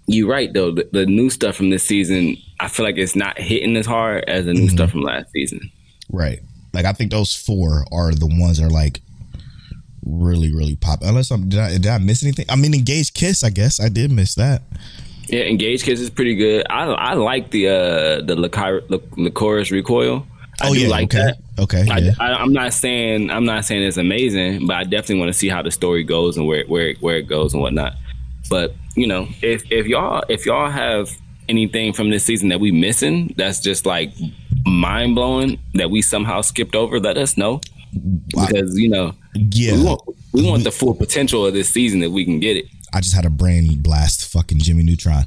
you're right though, the, the new stuff from this season, I feel like it's not hitting as hard as the new stuff from last season. Right. Like I think those four are the ones that are like really, really pop. Unless I'm did I, did I miss anything? I mean, Engaged Kiss. I guess I did miss that. Yeah, Engage Kiss is pretty good. I I like the uh the Lyc- Lycoris Recoil. I oh do yeah. like okay. that. Okay. I, yeah. I, I'm not saying I'm not saying it's amazing, but I definitely want to see how the story goes and where where where it goes and whatnot. But you know, if if y'all if y'all have anything from this season that we missing, that's just like mind blowing that we somehow skipped over. Let us know. because you know Yeah. we want we want the full potential of this season if we can get it. I just had a brain blast, fucking Jimmy Neutron.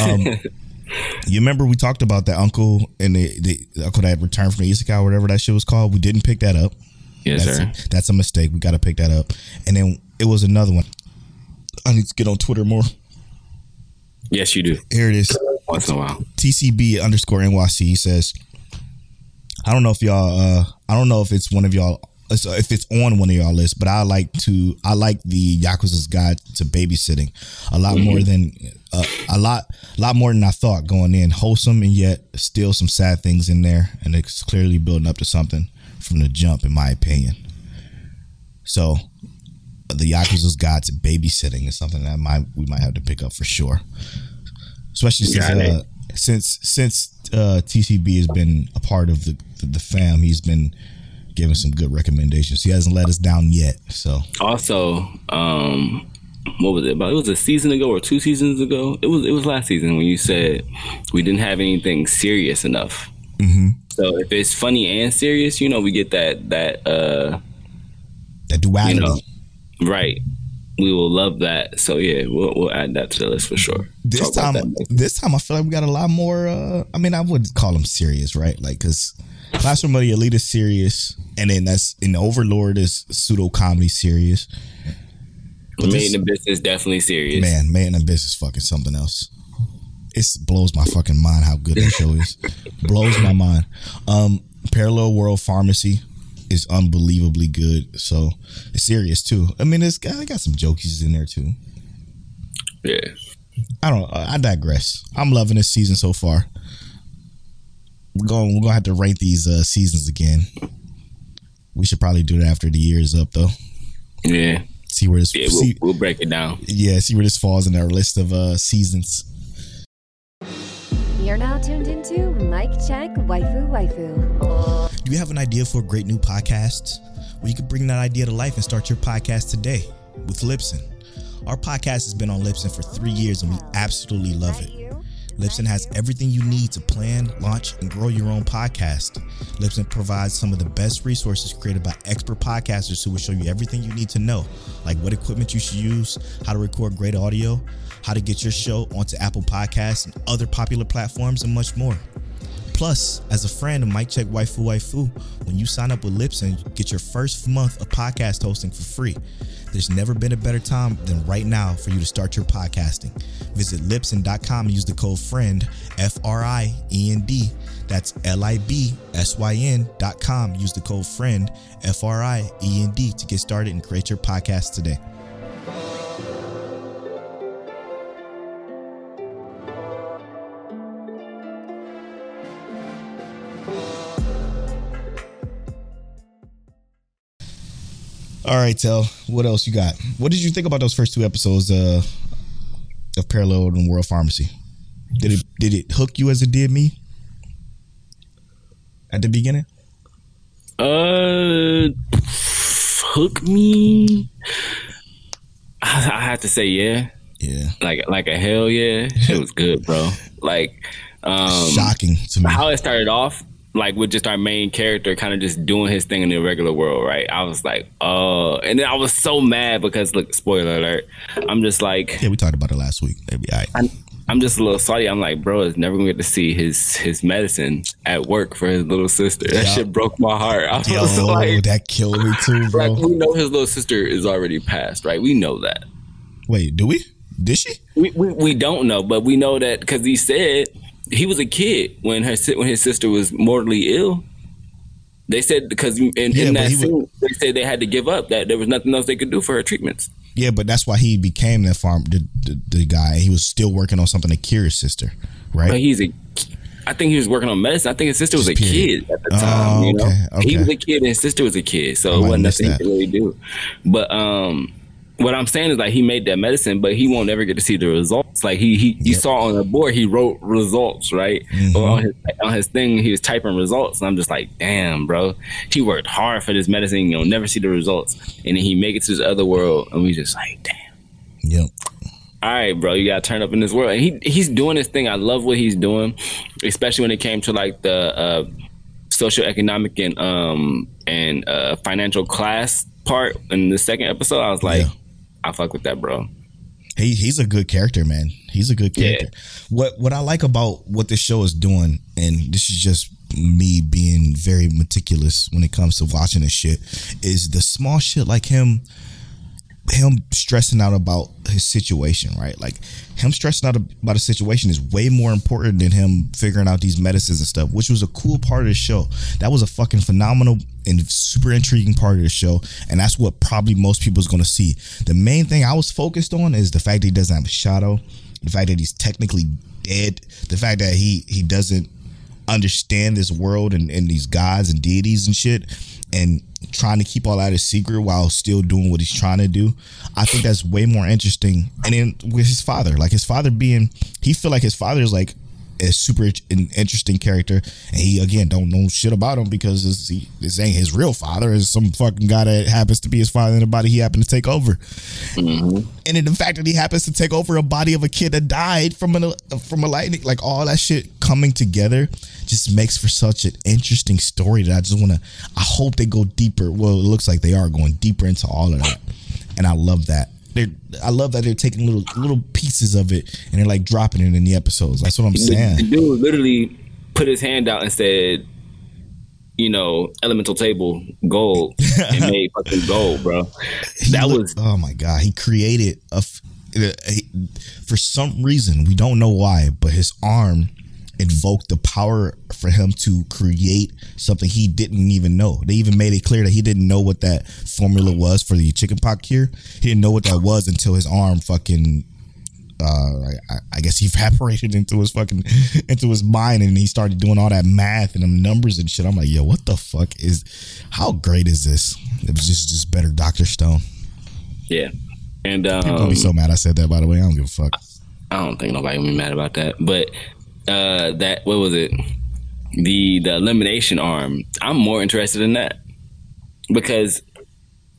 Um, [LAUGHS] you remember we talked about that uncle and the, the uncle that returned from the Isekai, whatever that shit was called. We didn't pick that up. Yes, That's sir. a, that's a mistake. We got to pick that up. And then it was another one. I need to get on Twitter more. Yes, you do. Here it is. Once in a while. TCB underscore NYC says, I don't know if y'all, uh, I don't know if it's one of y'all, if it's on one of y'all lists, but I like to, I like the Yakuza's Guide to Babysitting a lot more than, uh, a lot, a lot more than I thought going in. Wholesome and yet still some sad things in there, and it's clearly building up to something from the jump, in my opinion. So, the Yakuza's Guide to Babysitting is something that might we might have to pick up for sure especially since uh, since since uh, TCB has been a part of the, the the fam. He's been giving some good recommendations. He hasn't let us down yet. So Also, um, what was it about? It was a season ago or two seasons ago. It was it was last season when you said we didn't have anything serious enough. Mm-hmm. So if it's funny and serious, you know, we get that that uh, that duality. you know, right. We will love that. So yeah, we'll we'll add that to the list for sure. this Talk time, this time I feel like we got a lot more. Uh, I mean, I would call them serious, right? Like because Classroom of the Elite is serious, and then that's in Overlord is pseudo comedy serious. But this- in the business definitely serious. Man, Man in is fucking something else. It blows my fucking mind how good that show is. [LAUGHS] blows my mind. Um, Parallel World Pharmacy is unbelievably good. So it's serious too. I mean, it's got, I got some jokies in there too. Yeah. I don't. I digress. I'm loving this season so far. We're going. We're gonna have to rank these uh, seasons again. We should probably do it after the year is up, though. Yeah. See where this. Yeah, we'll, see, we'll break it down. yeah, see where this falls in our list of uh, seasons. You're now tuned into Mike Check Waifu Waifu. Do you have an idea for a great new podcast? Well, you could bring that idea to life and start your podcast today with Libsyn. Our podcast has been on Libsyn for three years and we absolutely love it. Libsyn has everything you need to plan, launch, and grow your own podcast. Libsyn provides some of the best resources created by expert podcasters who will show you everything you need to know, like what equipment you should use, how to record great audio, how to get your show onto Apple Podcasts and other popular platforms, and much more. Plus, as a friend of Mike Check Waifu Waifu, when you sign up with Libsyn, you get your first month of podcast hosting for free. There's never been a better time than right now for you to start your podcasting. Visit Libsyn.com and use the code FRIEND, F R I E N D. That's L I B S Y N.com. Use the code FRIEND, F R I E N D, to get started and create your podcast today. All right, Tell. What else you got? What did you think about those first two episodes uh, of Parallel and World Pharmacy? Did it did it hook you as it did me at the beginning? Uh, hook me. I, I have to say, yeah. Yeah, Like, like a hell yeah. It was good, bro. Like, um, shocking to me. how it started off, like with just our main character kind of just doing his thing in the regular world, right? I was like, oh, and then I was so mad because, look, spoiler alert, I'm just like, yeah, we talked about it last week. Maybe I. I'm, I'm just a little salty. I'm like, bro, is never gonna get to see his his medicine at work for his little sister. That Yeah. shit broke my heart. I was Yo, [LAUGHS] like, that killed me too, [LAUGHS] bro. like we know his little sister is already passed, right? We know that. Wait, do we? Did she? We we, we don't know, but we know that because he said he was a kid when her when his sister was mortally ill. They said because in, Yeah, in that scene, they said they had to give up that there was nothing else they could do for her treatments. Yeah, but that's why he became that farm the, the, the guy. He was still working on something to cure his sister, right? But he's a. I think he was working on medicine. I think his sister was a period. kid at the Oh, time. you know, okay, he was a kid and his sister was a kid, so it wasn't nothing he could really do. But um, what I'm saying is like he made that medicine, but he won't ever get to see the results. Like he he you Yep. saw on the board, he wrote results, right? Mhm. Or on his on his thing, he was typing results, and I'm just like, damn, bro, he worked hard for this medicine. You'll never see the results, and then he make it to this other world, and we just like, damn Yep. all right, bro, you gotta turn up in this world. And he he's doing this thing. I love what he's doing, especially when it came to like the uh, socioeconomic and um, and uh, financial class part in the second episode, I was like, Yeah. I fuck with that, bro. He he's a good character, man. He's a good Yeah. character. What what I like about what this show is doing, and this is just me being very meticulous when it comes to watching this shit, is the small shit like him him stressing out about his situation, right? Like him stressing out about a situation is way more important than him figuring out these medicines and stuff, which was a cool part of the show. That was a fucking phenomenal and super intriguing part of the show, and that's what probably most people is gonna see. The main thing I was focused on is the fact that he doesn't have a shadow, the fact that he's technically dead, the fact that he he doesn't understand this world and, and these gods and deities and shit and trying to keep all that a secret while still doing what he's trying to do i think that's way more interesting. And then with his father like his father being he feel like his father is like a super in- interesting character and he again don't know shit about him because this, he, this ain't his real father is some fucking guy that happens to be his father in a body he happened to take over mm-hmm. and then the fact that he happens to take over a body of a kid that died from a from a lightning, like all that shit coming together, just makes for such an interesting story that I just want to. I hope they go deeper. Well, it looks like they are going deeper into all of that, and I love that. They're, I love that they're taking little little pieces of it and they're like dropping it in the episodes. That's what I'm saying. the dude literally put his hand out and said, you know, elemental table gold [LAUGHS] and made fucking gold, bro. That was oh my god he created a for some reason we don't know why but his arm invoked the power for him to create something he didn't even know they even made it clear that he didn't know what that formula was for the chickenpox cure he didn't know what that was until his arm fucking uh, I, I guess he evaporated [LAUGHS] into his fucking [LAUGHS] into his mind, and he started doing all that math and them numbers and shit. I'm like, yo, what the fuck is? How great is this? It was just just better, Doctor Stone. yeah. And People um, be so mad I said that. By the way, I don't give a fuck. I don't think nobody will be mad about that. But uh that what was it? The the elimination arm. I'm more interested in that. Because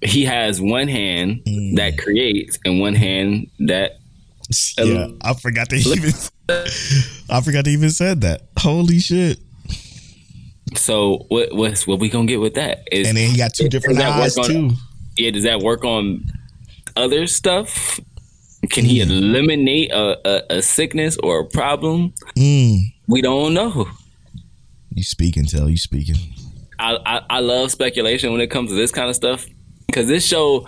he has one hand Mm. that creates and one hand that Yeah, I forgot to even. I forgot to even said that. Holy shit! so what what's what we gonna get with that? Is, And then he got two different eyes on- too. Yeah, does that work on other stuff? Can he Hmm. eliminate a, a, a sickness or a problem? Mm. We don't know. You speaking, tell you speaking. I, I, I love speculation when it comes to this kind of stuff because this show,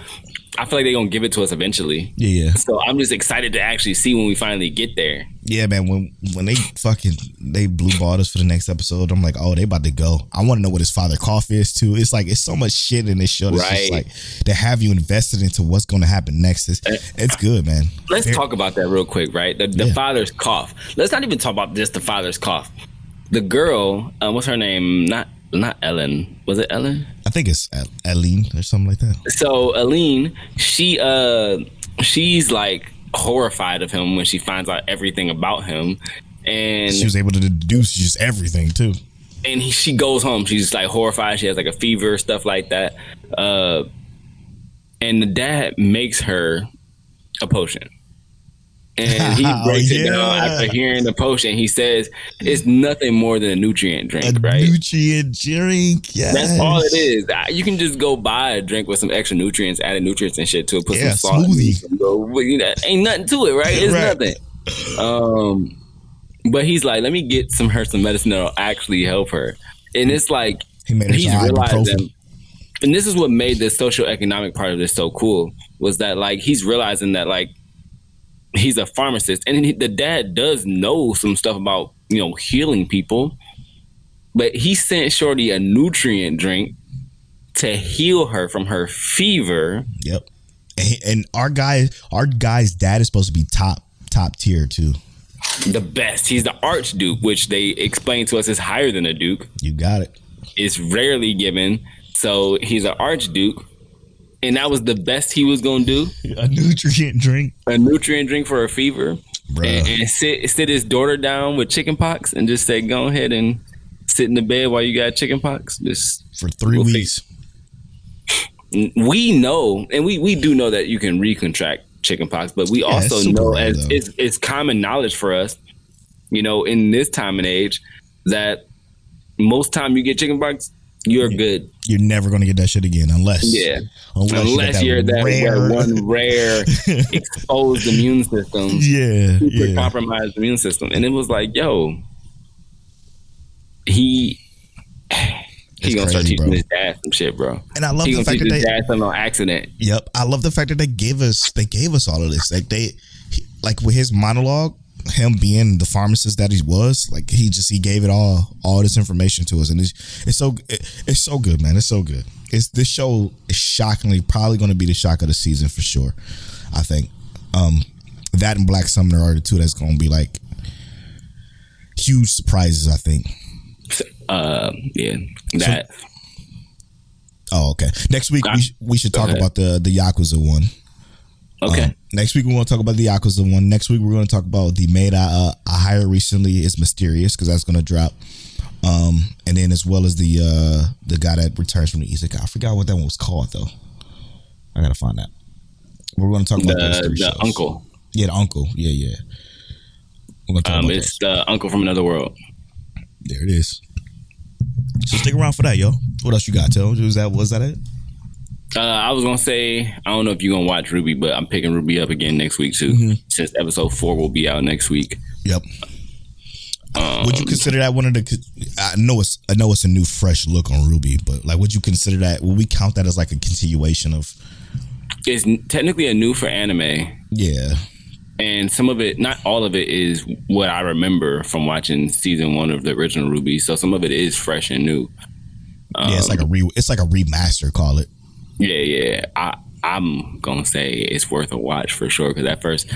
I feel like they're gonna give it to us eventually. Yeah, yeah, So I'm just excited to actually see when we finally get there. yeah, man. When when they fucking they blue balled us for the next episode, I'm like, oh, they about to go. I want to know what his father cough is too. It's like it's so much shit in this show. That's just Right. like to have you invested into what's going to happen next. It's, it's good, man. Let's talk about that real quick, right? The, the Yeah. father's cough. Let's not even talk about just the father's cough. The girl, uh, what's her name? Not not Ellen. Was it Ellen? I think it's Aline or something like that. So Aline, she uh she's like horrified of him when she finds out everything about him. And She was able to deduce just everything too. and he, she goes home. She's like horrified. She has like a fever, stuff like that. Uh, and the dad makes her a potion. And he [LAUGHS] Oh, breaks it down after hearing the potion. He says it's nothing more than a nutrient drink, A right? nutrient drink. Yes. That's all it is. You can just go buy a drink with some extra nutrients, added nutrients and shit to it. Put Yeah, some salt. in smoothie. it, and go, well, you know, ain't nothing to it, right? It's Right. nothing. Um, but he's like, let me get some her some medicine that'll actually help her. And it's like He he's realizing, and this is what made the social economic part of this so cool was that like he's realizing that like he's a pharmacist, and he, the dad does know some stuff about you know healing people, but he sent Shorty a nutrient drink to heal her from her fever. Yep. And, and our guy, our guy's dad is supposed to be top top tier too. The best. He's the archduke, which they explain to us is higher than a duke. You got it. It's rarely given. So he's an archduke. And that was the best he was gonna do. A nutrient drink, A nutrient drink for a fever. Bruh. And, and sit sit his daughter down with chicken pox and just say, go ahead and sit in the bed while you got chicken pox. Just for 3 We'll weeks. we know, and we, we do know that you can recontract chickenpox, but we Yeah, also know rare, as it's, it's common knowledge for us, you know, in this time and age, that most time you get chickenpox, you're good. You're never gonna get that shit again unless Yeah. unless, Unless you you're that, rare, that one rare [LAUGHS] exposed immune system, yeah, super yeah. compromised immune system, and it was like, yo, he. He gonna start teaching bro. his dad some shit, bro. And I love He the fact that they dad something on accident. Yep, I love the fact that they gave us they gave us all of this. Like they, he- like with his monologue, him being the pharmacist that he was, like he just he gave it all all this information to us, and it's it's so it, it's so good, man. It's so good. It's this show is shockingly probably going to be the shock of the season for sure. I think um that and Black Summoner are the two that's going to be like huge surprises. I think. Uh, yeah, that Oh, okay. Next week we, sh- we should talk about the the Yakuza one. Okay. Um, next week we're going to talk about the Yakuza one. Next week we're going to talk about the maid I, uh, I hired recently is mysterious because that's going to drop. Um, and then as well as the uh the guy that returns from the Isekai. I forgot what that one was called though. I gotta find that. We're going to talk about the three the uncle. Yeah, the uncle. Yeah, yeah. We're going to talk Um, about it's those. the uncle from another world. There it is. So stick around for that, yo. What else you got? Tell was that was that it? Uh, I was gonna say I don't know if you're gonna watch RWBY, but I'm picking RWBY up again next week too. Mm-hmm. Since episode four will be out next week. Yep. Um, Would you consider that one of the? I know it's I know it's a new fresh look on RWBY, but like, would you consider that? Would we count that as like a continuation of? it's technically a new for anime, Yeah, and some of it, not all of it, is what I remember from watching season one of the original RWBY. So some of it is fresh and new. yeah. It's like a Um, re. It's like a remaster. Call it. Yeah, yeah. I I'm gonna say it's worth a watch for sure. Because at first,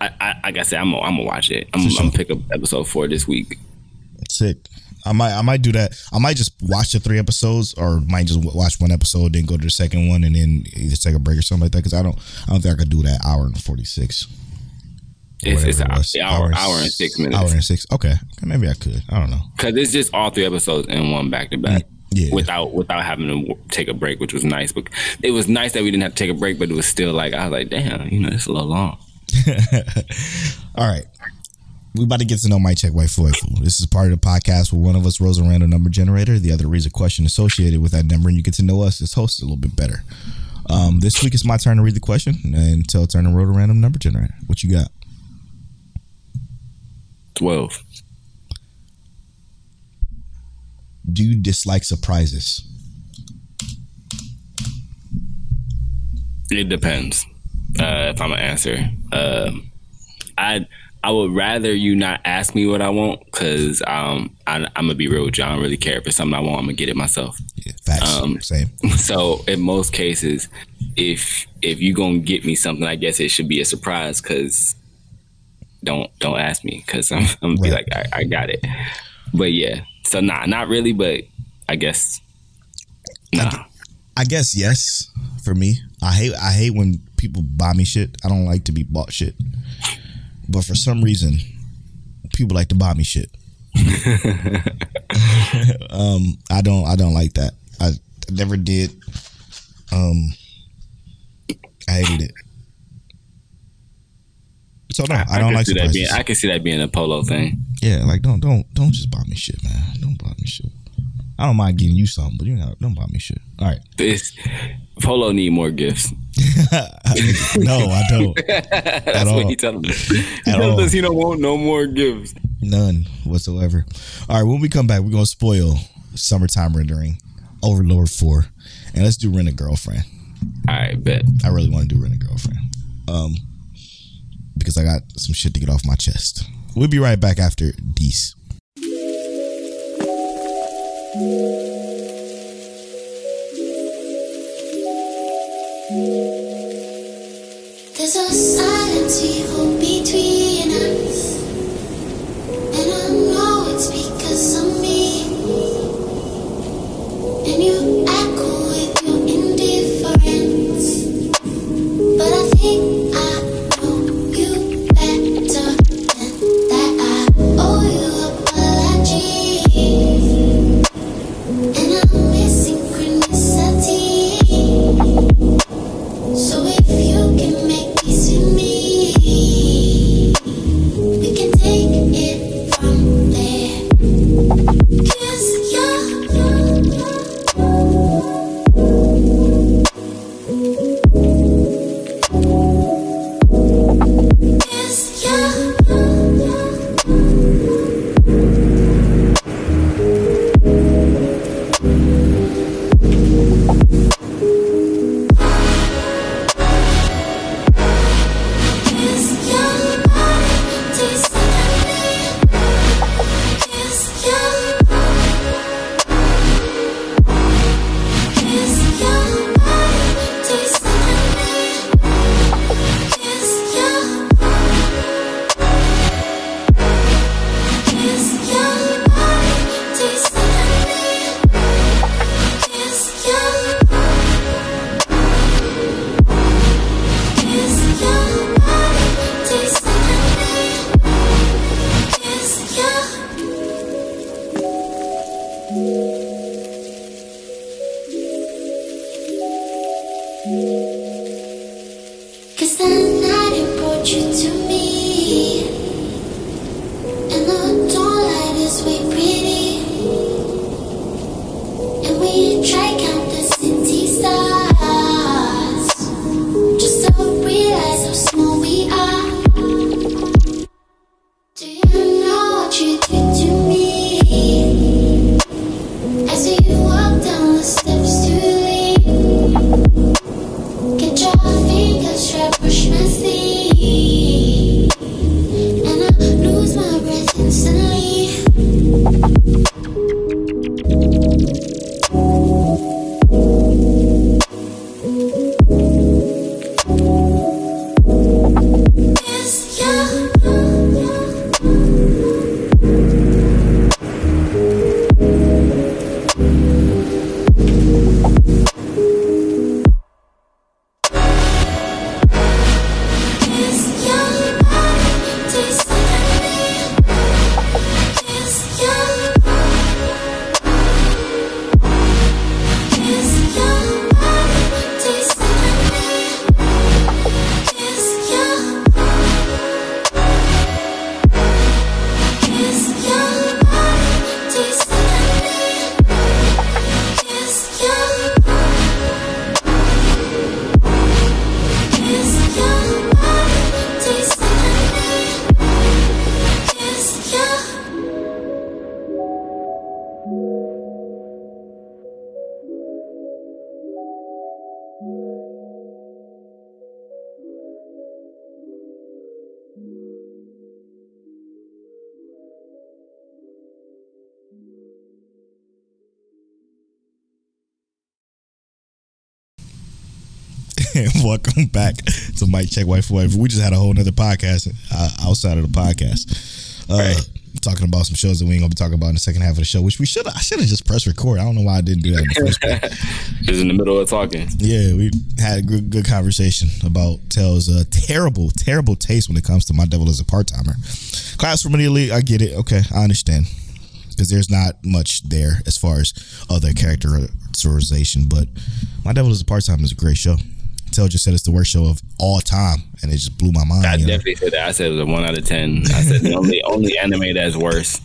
I, I like I said, I'm gonna, I'm gonna watch it. I'm, I'm gonna pick up episode four this week. Sick. I might I might do that. I might just watch the three episodes, or might just watch one episode, then go to the second one, and then either take a break or something like that. Because I don't I don't think I could do that hour and forty six. It's, it's an hour, hour, hour and six minutes. Hour and six. Okay. okay, maybe I could. I don't know. because it's just all three episodes in one back to back. Mm. Yeah. Without without having to take a break, which was nice. But it was nice that we didn't have to take a break, but it was still like I was like, damn, you know, it's a little long. [LAUGHS] All right. We about to get to know Mike Check Waifu. This is part of the podcast where one of us rolls a random number generator, the other reads a question associated with that number, and you get to know us as hosts a little bit better. Um, this week it's my turn to read the question and tell turn to roll a random number generator. What you got? Twelve. Do you dislike surprises? It depends. Uh, if I'm gonna answer, um, I I would rather you not ask me what I want because um, I, I'm gonna be real with you. I don't really care if it's something I want. I'm gonna get it myself. Yeah, facts. Um, Same. [LAUGHS] So in most cases, if if you gonna get me something, I guess it should be a surprise because don't don't ask me because I'm, I'm gonna be like I, I got it. But yeah, so nah, not really, but I guess nah. I guess yes for me. I hate I hate when people buy me shit. I don't like to be bought shit. But for some reason, people like to buy me shit. [LAUGHS] um, I don't I don't like that. I never did. Um, I hated it. So no, I, don't can like see that being, surprises. I can see that being a polo thing. yeah, like don't don't don't just buy me shit, man. Don't buy me shit. I don't mind giving you something, but you know, don't buy me shit. All right. This polo need more gifts. [LAUGHS] [LAUGHS] no, I don't. That's all. what he telling me. He all. us he don't want no more gifts. None whatsoever. All right, when we come back, we're gonna spoil summertime rendering Overlord Four, and let's do Rent a Girlfriend. I bet. I really want to do Rent a Girlfriend, um, because I got some shit to get off my chest. We'll be right back after these. Welcome [LAUGHS] back to Mike Check Waifu Waifu. We just had a whole nother podcast uh, outside of the podcast, uh, Right. talking about some shows that we ain't gonna be talking about in the second half of the show. Which we should I should have just pressed record. I don't know why I didn't do that in the first place. [LAUGHS] Just in the middle of talking. Yeah, we had a good good conversation about Tell's uh, terrible terrible taste when it comes to My Devil is a Part Timer. Class from the elite, I get it. Okay, I understand because there's not much there as far as other characterization. But My Devil is a Part Timer is a great show. Tell just said it's the worst show of all time, and it just blew my mind. I you know? definitely said that. I said it was a one out of ten. I said the only [LAUGHS] only anime that's worse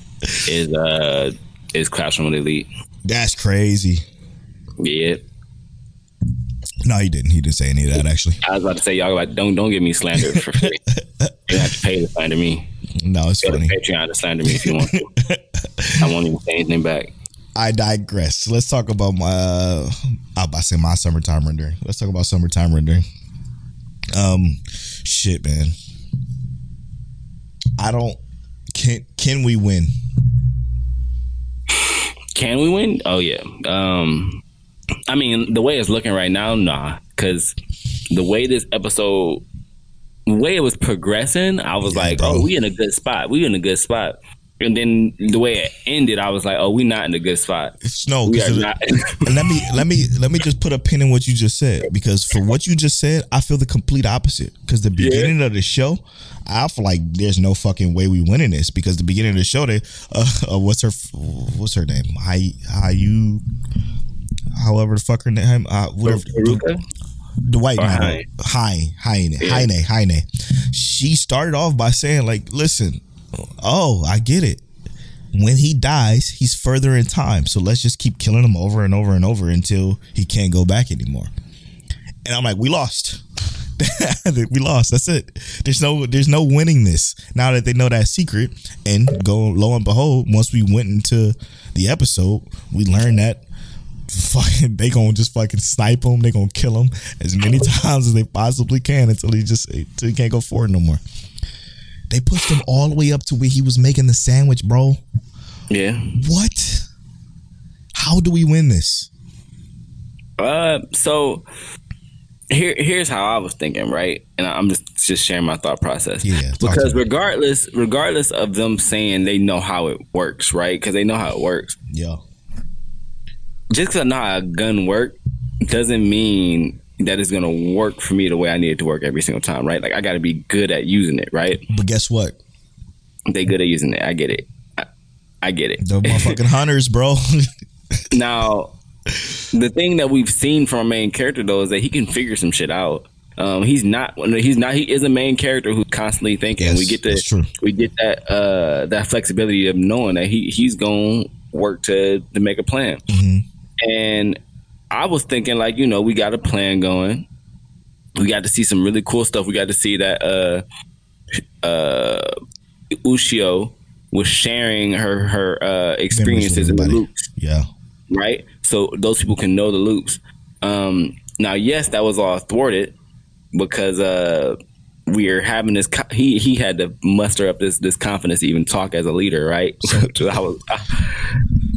is uh is Classroom Elite. That's crazy. Yeah. No, he didn't. He didn't say any of that actually. I was about to say y'all like don't don't give me slander for free. [LAUGHS] you have to pay to slander me. No, it's Go to funny. Patreon to slander me if you want to. [LAUGHS] I won't even say anything back. I digress. Let's talk about my. Uh, I about say my summertime rendering. Let's talk about summertime rendering. Um, shit, man. I don't. Can can we win? Can we win? Oh yeah. Um I mean, the way it's looking right now, nah. Cause the way this episode the way it was progressing, I was Yeah, like, bro. Oh, we in a good spot. We in a good spot. And then the way it ended, I was like, Oh, we not in a good spot. No. We are not [LAUGHS] let me let me let me just put a pin in what you just said because for what you just said, I feel the complete opposite. Because the beginning of the show, I feel like there's no fucking way we winning this because the beginning of the show, they uh, uh what's her what's her name? Hi, hi you, however the fuck her name, uh, whatever. Haruka? the white Or man, Haine. Haine, Haine, Yeah. Haine, Haine. She started off by saying, like, listen, oh, I get it. When he dies, he's further in time. So let's just keep killing him over and over and over until he can't go back anymore. And I'm like, we lost. [LAUGHS] we lost. That's it. There's no there's no winning this. Now that they know that secret, and go lo and behold, once we went into the episode, we learned that fucking [LAUGHS] they gonna just fucking snipe him. They gonna kill him as many [LAUGHS] times as they possibly can until he just until he can't go forward no more. They pushed him all the way up to where he was making the sandwich, bro. Yeah. What? How do we win this? Uh, so here, here's how I was thinking, right? And I'm just just sharing my thought process. Yeah, because regardless, regardless of them saying they know how it works, right? Because they know how it works. Yeah. Just because I know how a gun work doesn't mean that it's gonna work for me the way I need it to work every single time, right? Like I got to be good at using it, right? but guess what? They good at using it. I get it. I, I get it. The motherfucking [LAUGHS] hunters, bro. [LAUGHS] Now, the thing that we've seen from our main character though is that he can figure some shit out. Um, he's not. He's not. He is a main character who's constantly thinking. Yes, we get the we get that uh that flexibility of knowing that he he's gonna work to to make a plan. Mm-hmm. And I was thinking like you know we got a plan going. We got to see some really cool stuff. We got to see that uh uh Ushio was sharing her her uh experiences in the loops Yeah. right? So those people can know the loops. Um, now, yes, that was all thwarted because uh, we are having this. Co- he he had to muster up this this confidence to even talk as a leader, right? So [LAUGHS] I was,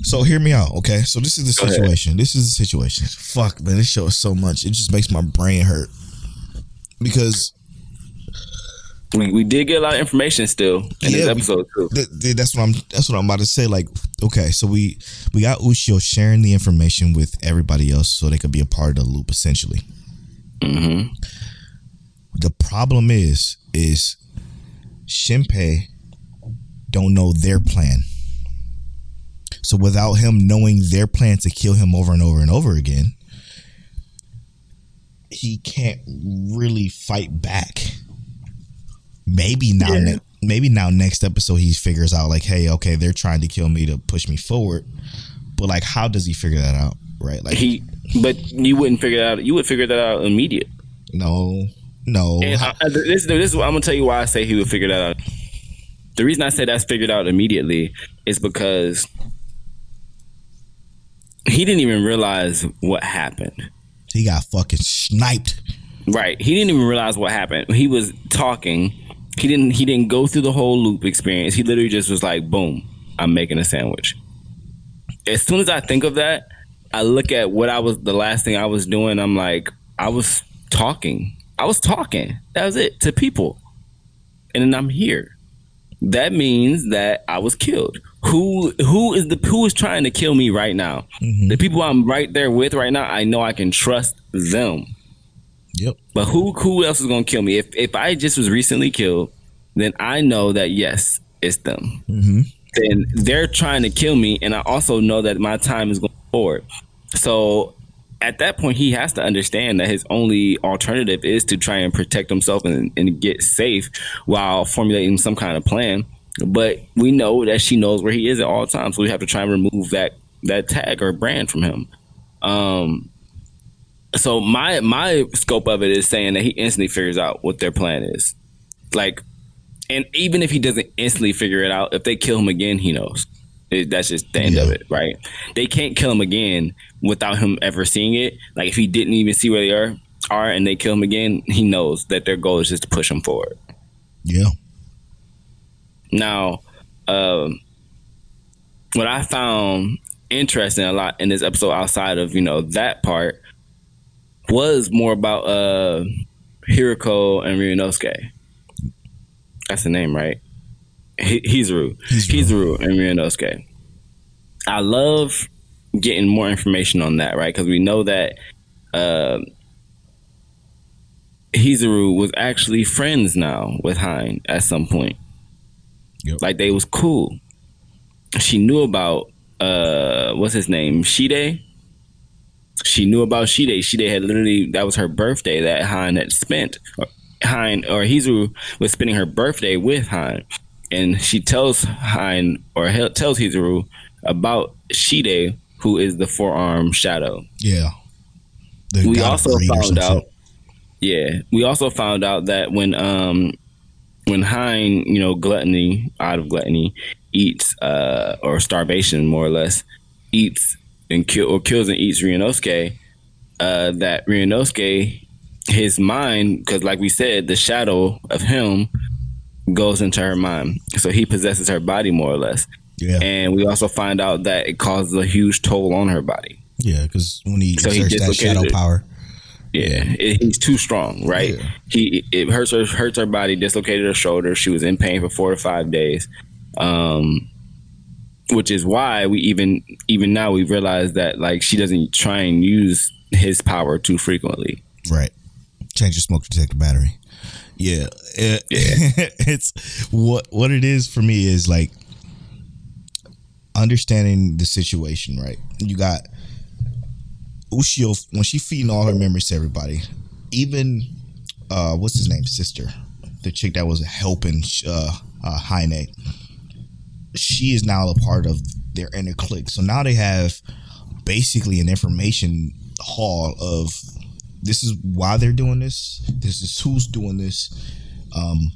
So hear me out, okay? So this is the Go ahead. situation. This is the situation. Fuck, man, this show is so much. It just makes my brain hurt because we, we did get a lot of information still in this Yeah, we- episode too. th- th- that's what I'm. That's what I'm about to say. Like, okay, so we we got Ushio sharing the information with everybody else so they could be a part of the loop, essentially. hmm The problem is, is Shinpei don't know their plan. So without him knowing their plan to kill him over and over and over again, he can't really fight back. Maybe now, Yeah. ne- maybe now next episode he figures out like, hey, okay, they're trying to kill me to push me forward. But like, how does he figure that out? Right? Like, He, but you wouldn't figure that out. You would figure that out immediate. no, no. And uh, uh, I, I- this, this is what I'm gonna tell you why I say he would figure that out. The reason I say that's figured out immediately is because he didn't even realize what happened. he got fucking sniped. Right. He didn't even realize what happened. He was talking. He didn't he didn't go through the whole loop experience. He literally just was like, boom, I'm making a sandwich. As soon as I think of that, I look at what I was the last thing I was doing. I'm like, I was talking. I was talking. That was it to people. And then I'm here. That means that I was killed. Who who is the who is trying to kill me right now? The people I'm right there with right now, I know I can trust them. Yep. But who who else is gonna kill me? If if I just was recently killed, then I know that yes, it's them. Mm-hmm. Then they're trying to kill me, and I also know that my time is going forward. So at that point, he has to understand that his only alternative is to try and protect himself and, and get safe while formulating some kind of plan. But we know that she knows where he is at all times, so we have to try and remove that that tag or brand from him. Um, so my my scope of it is saying that he instantly figures out what their plan is. Like, and even if he doesn't instantly figure it out, if they kill him again, he knows. It- that's just the end of it, right? They can't kill him again without him ever seeing it. Like if he didn't even see where they are are and they kill him again, he knows that their goal is just to push him forward. Yeah. Now, um, what I found interesting a lot in this episode, outside of you know that part, was more about uh, Hiroko and Ryunosuke. That's the name, right? Hi- Hizuru, Hizuru. Hizuru, and Ryunosuke. I love getting more information on that, right? Because we know that uh, Hizuru was actually friends now with Haine at some point. Yep. Like they was cool. She knew about uh what's his name? Shide. She knew about Shide. Shide had literally that was her birthday that Haine had spent. Or Haine or Hizuru was spending her birthday with Haine. And she tells Haine or tells Hizuru about Shide, who is the forearm shadow. Yeah. We also greed or some found out yeah we also found out that when um when Haine, you know, gluttony out of gluttony eats uh or starvation more or less eats and kill or kills and eats Ryunosuke, uh that Ryunosuke his mind because like we said the shadow of him goes into her mind. So he possesses her body more or less Yeah. and we also find out that it causes a huge toll on her body yeah, because when he So he exerts that dislocated shadow it. power. Yeah, it, he's too strong, right? Yeah. He it hurts her hurts her body, dislocated her shoulder. She was in pain for four to five days, um, which is why we even even now we realize that like she doesn't try and use his power too frequently. Right. Change your smoke detector battery. Yeah. It- [LAUGHS] it's what what it is for me is like understanding the situation, right? You got Ushio when she feeding all her memories to everybody. Even uh, what's his name, sister, the chick that was helping uh, uh, Haine. She is now a part of their inner clique. So now they have basically an information hall of this is why they're doing this. This is who's doing this. Um,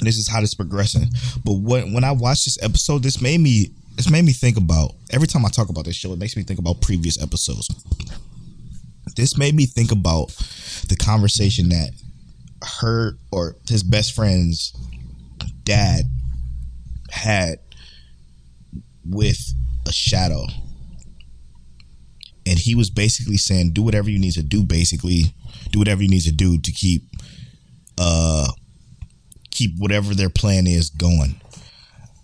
this is how this progressing. But when when I watched this episode, this made me this made me think about every time I talk about this show, it makes me think about previous episodes. This made me think about the conversation that her or his best friend's dad had with a shadow. And he was basically saying, do whatever you need to do, basically. Do whatever you need to do to keep uh keep whatever their plan is going.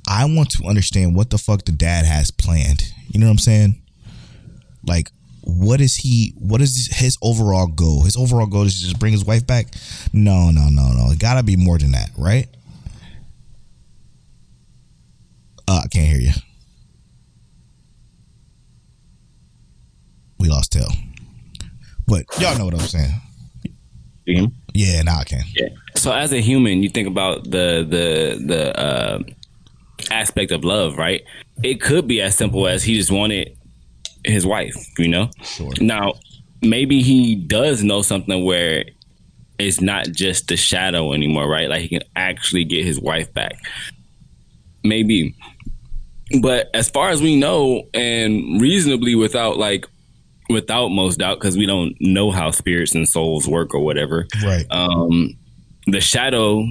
I want to understand what the fuck the dad has planned. You know what I'm saying? Like, what is he? What is his overall goal? His overall goal is to just bring his wife back. No, no, no, no. It gotta be more than that, right? Uh, I can't hear you. We lost Tel, but y'all know what I'm saying. You hear? Yeah, now I can. Yeah. So as a human, you think about the the the uh, aspect of love, right? It could be as simple as he just wanted his wife, you know. Sure. Now, maybe he does know something where it's not just the shadow anymore, right? Like he can actually get his wife back. Maybe. But as far as we know, and reasonably without like without most doubt, because we don't know how spirits and souls work or whatever, Right. um, the shadow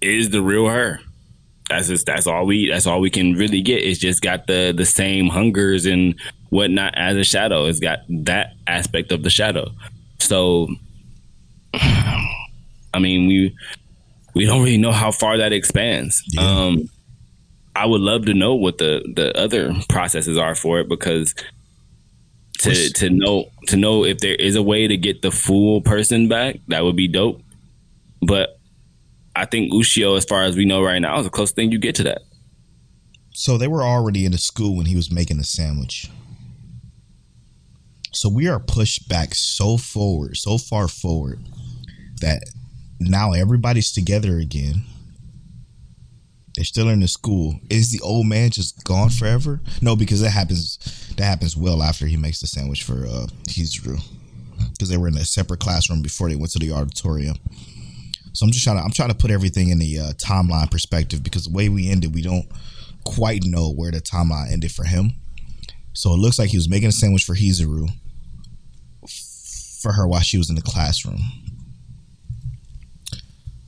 is the real her. That's just that's all we that's all we can really get. It's just got the the same hungers and whatnot as a shadow. It's got that aspect of the shadow. So, [SIGHS] I mean, we we don't really know how far that expands. Yeah. Um, I would love to know what the the other processes are for it because to Which- to know to know if there is a way to get the full person back, that would be dope. But I think Ushio, as far as we know right now, is the closest thing you get to that. So they were already in the school when he was making the sandwich. So we are pushed back so forward, so far forward, that now everybody's together again. They're still in the school. Is the old man just gone forever? No, because that happens. That happens well after he makes the sandwich for uh, Hizuru, because they were in a separate classroom before they went to the auditorium. So I'm just trying to I'm trying to put everything in the uh, timeline perspective because the way we ended, we don't quite know where the timeline ended for him. So it looks like he was making a sandwich for Hizuru for her while she was in the classroom.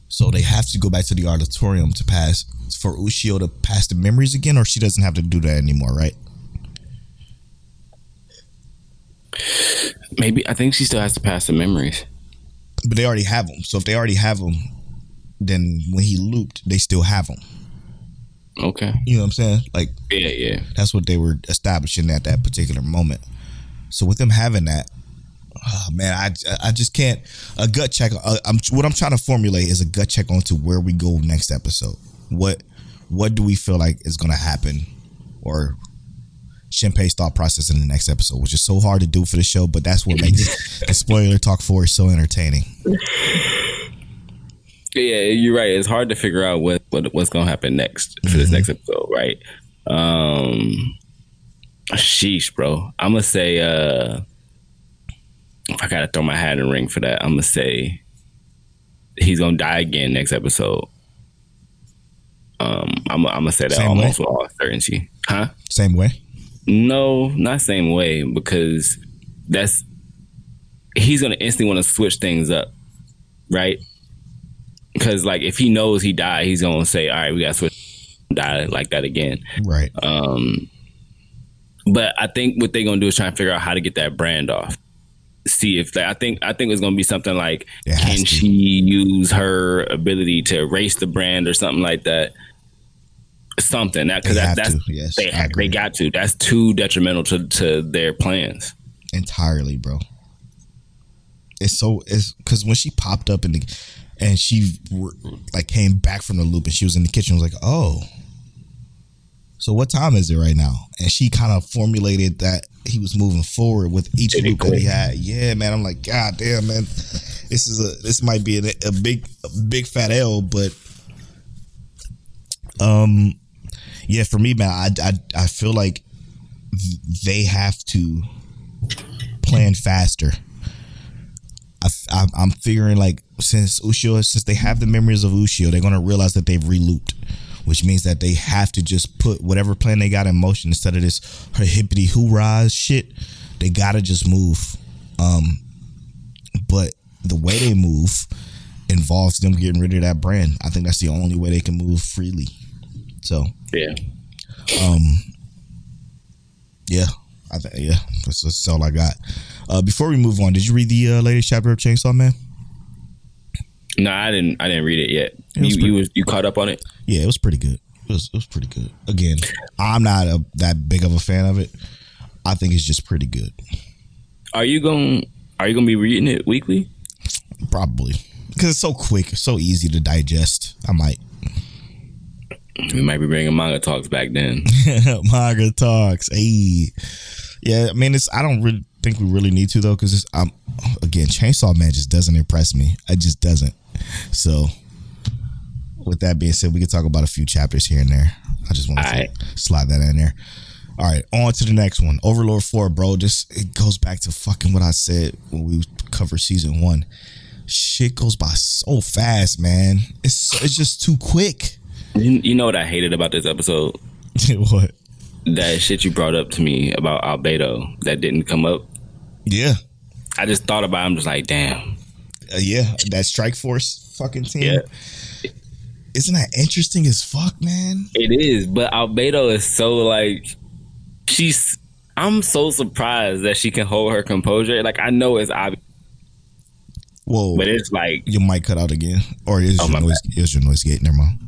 So they have to go back to the auditorium to pass for Ushio to pass the memories again, or she doesn't have to do that anymore, right? Maybe I think she still has to pass the memories. But they already have them. So if they already have them, then when he looped, they still have them. Okay. You know what I'm saying? Like Yeah, yeah. That's what they were establishing at that particular moment. So with them having that, oh man, I I just can't a gut check. Uh, I'm what I'm trying to formulate is a gut check onto where we go next episode. What what do we feel like is going to happen, or Shinpei's thought process in the next episode, which is so hard to do for the show, but that's what makes [LAUGHS] the spoiler talk for is so entertaining. Yeah, you're right. It's hard to figure out what, what what's gonna happen next for this next episode, right? Um sheesh, bro. I'm gonna say uh if I gotta throw my hat in the ring for that, I'm gonna say he's gonna die again next episode. Um, I'm, I'm gonna say that Same almost way? with all certainty, huh? Same way. No, not same way because that's he's gonna instantly want to switch things up, right? Because like if he knows he died, he's gonna say, "All right, we got to switch die like that again." Right. Um, but I think what they're gonna do is try and figure out how to get that brand off. See if they, I think I think it's gonna be something like, can to. she use her ability to erase the brand or something like that? Something that because that, that's to, yes, they they got to. That's too detrimental to to their plans. entirely, bro. It's so it's because when she popped up in the and she like came back from the loop and she was in the kitchen, was like, oh, so what time is it right now? And she kind of formulated that he was moving forward with each Did loop that he had. Yeah, man. I'm like, God damn, man. This is a this might be a, a big a big fat L, but um, yeah, for me, man, I I, I feel like they have to plan faster. I, I'm figuring like since Ushio, since they have the memories of Ushio, they're gonna realize that they've relooped, which means that they have to just put whatever plan they got in motion instead of this her hippity hoorah shit. They gotta just move. Um, but the way they move involves them getting rid of that brand. I think that's the only way they can move freely. So Yeah. um, yeah, I think yeah, that's, that's all I got. Uh, before we move on, did you read the uh, latest chapter of Chainsaw Man? No, I didn't. I didn't read it yet. It was you you was you caught up on it? Yeah, it was pretty good. It was it was pretty good. Again, I'm not a, that big of a fan of it. I think it's just pretty good. Are you going? Are you gonna be reading it weekly? Probably because it's so quick, it's so easy to digest. I might. We might be bringing manga talks back then. [LAUGHS] Manga talks. Hey, yeah. I mean, it's. I don't really think we really need to though, because it's. Um, again, Chainsaw Man just doesn't impress me. It just doesn't. So, with that being said, we can talk about a few chapters here and there. I just want to slide that in there. All right, on to the next one. Overlord Four, bro. Just it goes back to fucking what I said when we covered season one. Shit goes by so fast, man. It's it's just too quick. You, you know what I hated about this episode? [LAUGHS] what? That shit you brought up to me about Albedo that didn't come up. Yeah. I just thought about. It, I'm just like, damn. Uh, yeah, that Strike Force fucking team. Yeah. Isn't that interesting as fuck, man? It is, but Albedo is so like she's. I'm so surprised that she can hold her composure. Like I know it's obvious, Whoa, but it's like, your mic cut out again, or is Oh, your noise? Is your noise gate? Never mind.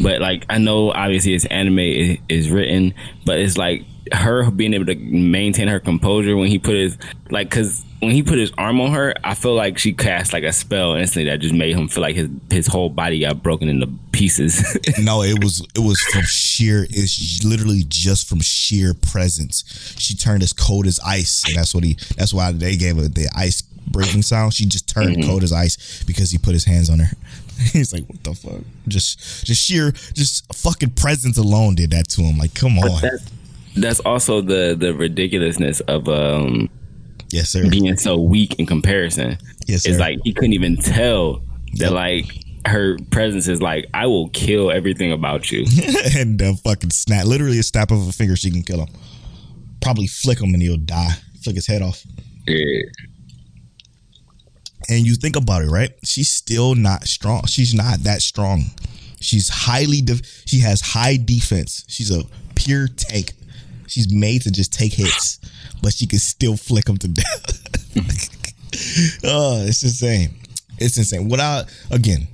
But like I know obviously it's anime is, is written, but it's like her being able to maintain her composure when he put his like because when he put his arm on her, I feel like she cast like a spell instantly that just made him feel like his his whole body got broken into pieces. [LAUGHS] No, it was it was from sheer. It's literally just from sheer presence. She turned as cold as ice, and that's what he. That's why they gave her the ice breaking sound. She just turned Mm-hmm. cold as ice because he put his hands on her. [LAUGHS] He's like, what the fuck? Just just sheer, just fucking presence alone did that to him. Like, come on, that's that's also the the ridiculousness of um yes sir, being so weak in comparison. yes sir. It's like he couldn't even tell that Yep. like her presence is like I will kill everything about you. [LAUGHS] and uh, fucking snap, literally a snap of a finger, she can kill him. Probably flick him and he'll die. Flick his head off. Yeah. And you think about it, right? She's still not strong. She's not that strong. She's highly. De- she has high defense. She's a pure tank. She's made to just take hits, but she can still flick them to death. [LAUGHS] oh, it's insane. It's insane. Without again,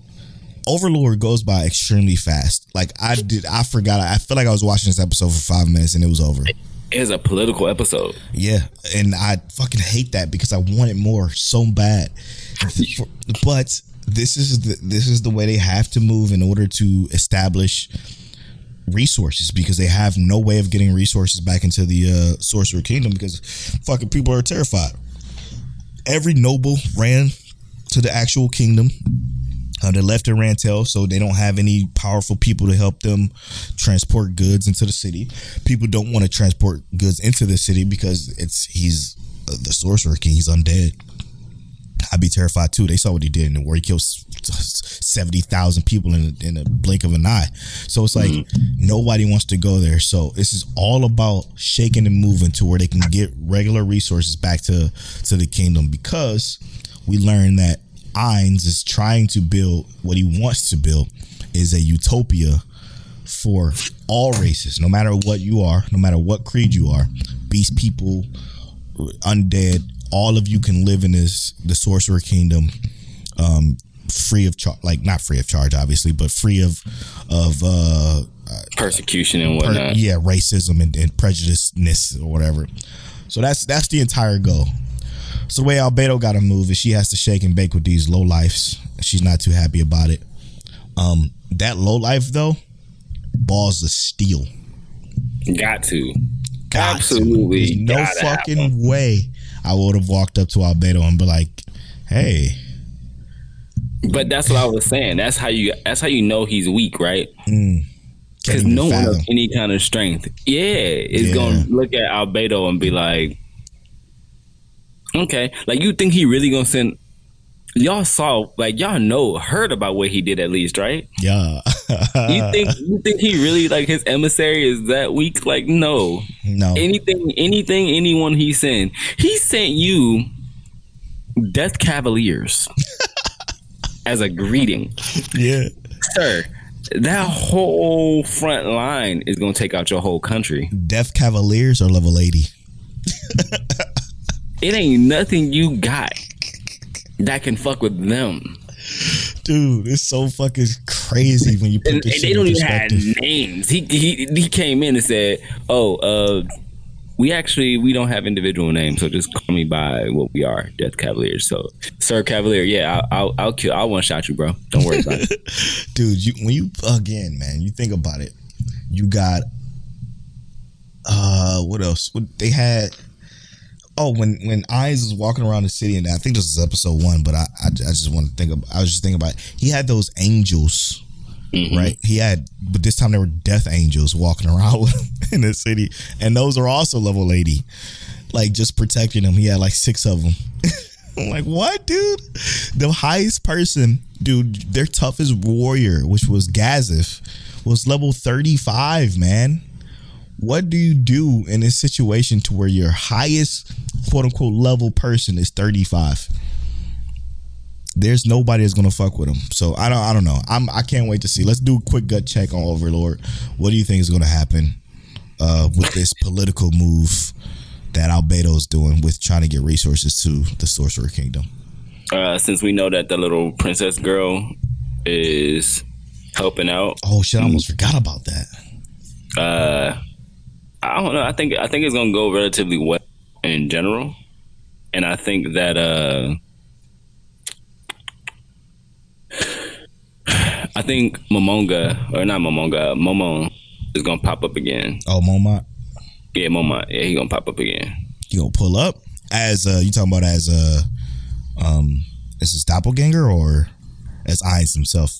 Overlord goes by extremely fast. Like I did, I forgot. I feel like I was watching this episode for five minutes and it was over. It's a political episode. Yeah, and I fucking hate that because I wanted more so bad. [LAUGHS] But this is the this is the way they have to move in order to establish resources because they have no way of getting resources back into the uh, sorcerer kingdom because fucking people are terrified. Every noble ran to the actual kingdom. Uh, they left in Rantel, so they don't have any powerful people to help them transport goods into the city. People don't want to transport goods into the city because it's he's uh, the sorcerer king. He's undead. I'd be terrified too. They saw what he did in the war. He killed seventy thousand people in a, in a blink of an eye. So it's like mm-hmm. nobody wants to go there. So this is all about shaking and moving to where they can get regular resources back to to the kingdom because we learned that Ainz is trying to build what he wants to build is a utopia for all races, no matter what you are, no matter what creed you are, beast people, undead, all of you can live in this the sorcerer kingdom, um, free of charge, like not free of charge, obviously, but free of of uh, Persecution and per- whatnot. yeah, racism and, and prejudiceness or whatever. So that's that's the entire goal. So the way Albedo got to move is she has to shake and bake with these low lifes. She's not too happy about it. Um, that low life though, balls of steel. Got to. got to. Absolutely There's no gotta fucking way I would have walked up to Albedo and be like, "Hey, But that's what I was saying. That's how you. That's how you know he's weak, right? Mm. Because even no one of any kind of strength, yeah, is Yeah. gonna look at Albedo and be like, okay, like you think he really gonna send? Y'all saw, like y'all know, heard about what he did at least, right? Yeah, [LAUGHS] You think [LAUGHS] you think he really like his emissary is that weak? Like no, no, anything, anything, anyone he sent, he sent you Death Cavaliers [LAUGHS] as a greeting, yeah, sir. That whole front line is gonna take out your whole country. Death Cavaliers or level eighty. It ain't nothing you got that can fuck with them. Dude, it's so fucking crazy when you put And, this and shit they don't in even have names. He, he he came in and said, "Oh, uh, we actually we don't have individual names, so just call me by what we are, Death Cavaliers." So, Sir Cavalier, yeah, I'll I'll, I'll kill. I'll one shot you, bro. Don't worry about it. [LAUGHS] dude you when you again man you think about it you got uh what else what they had oh when when Ainz was walking around the city and i think this is episode one but i i, I just want to think of i was just thinking about it. he had those angels mm-hmm. right he had but this time they were death angels walking around [LAUGHS] in the city and those are also level 80 like just protecting him he had like six of them [LAUGHS] I'm like, what, dude? The highest person, dude, their toughest warrior, which was Gazef, was level 35, man. What do you do in this situation to where your highest quote unquote level person is 35? There's nobody that's gonna fuck with him. So I don't I don't know. I'm I can't wait to see. Let's do a quick gut check on Overlord. What do you think is gonna happen uh with this political move that Albedo's doing with trying to get resources to the Sorcerer Kingdom? Uh, since we know that the little princess girl is helping out, Oh shit, I almost forgot about that. uh, I don't know. I think I think it's gonna go relatively well in general, and I think that uh, [SIGHS] I think Momonga or not Momonga, Momon is gonna pop up again. Oh, Momont, Yeah, Momon. Yeah, he gonna pop up again. you gonna pull up as uh you talking about as uh um as his doppelganger or as Ainz himself?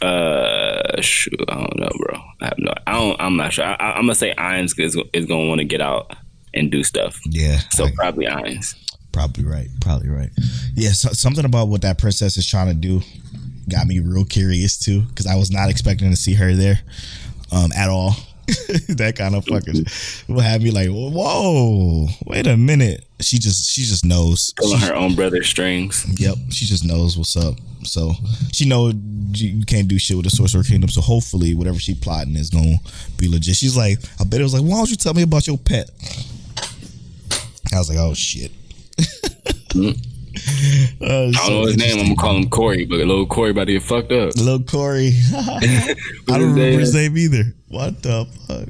Uh, shoot, I don't know, bro. I have no. I don't. I'm not sure. I, I'm gonna say Ainz is, is gonna want to get out and do stuff. Yeah, So I- probably Ainz. probably right, probably right. Yeah, so, something about what that princess is trying to do got me real curious too, because I was not expecting to see her there um at all. [LAUGHS] that kind of fucking will have me like, whoa, wait a minute. She just she just knows. Pulling her own brother's strings. Yep, she just knows what's up. So she know you you can't do shit with the Sorcerer Kingdom. So hopefully, whatever she plotting is gonna be legit. She's like, I bet it was like, why don't you tell me about your pet? I was like, oh shit. Mm. I don't know his name. I'm gonna call him Corey, but little Corey about to get fucked up. Little Corey. [LAUGHS] I don't remember his name either. What the fuck?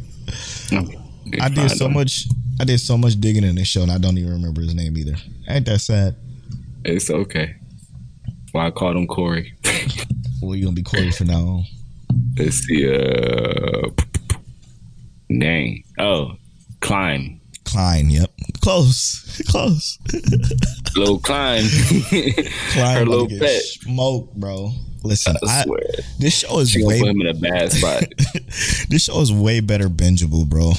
I did so much. I did so much digging in this show, and I don't even remember his name either. Ain't that sad? It's okay. Why I called him Corey. [LAUGHS] Well, you gonna be Corey from now on. Let's see. Uh, dang. Oh, Klein. Klein. Yep. Close. [LAUGHS] Close. Little Klein. [LAUGHS] Klein Her little pet. Smoked, bro. Listen, I I, swear. this show is She way put him in a bad spot. [LAUGHS] this show is way better bingeable, bro.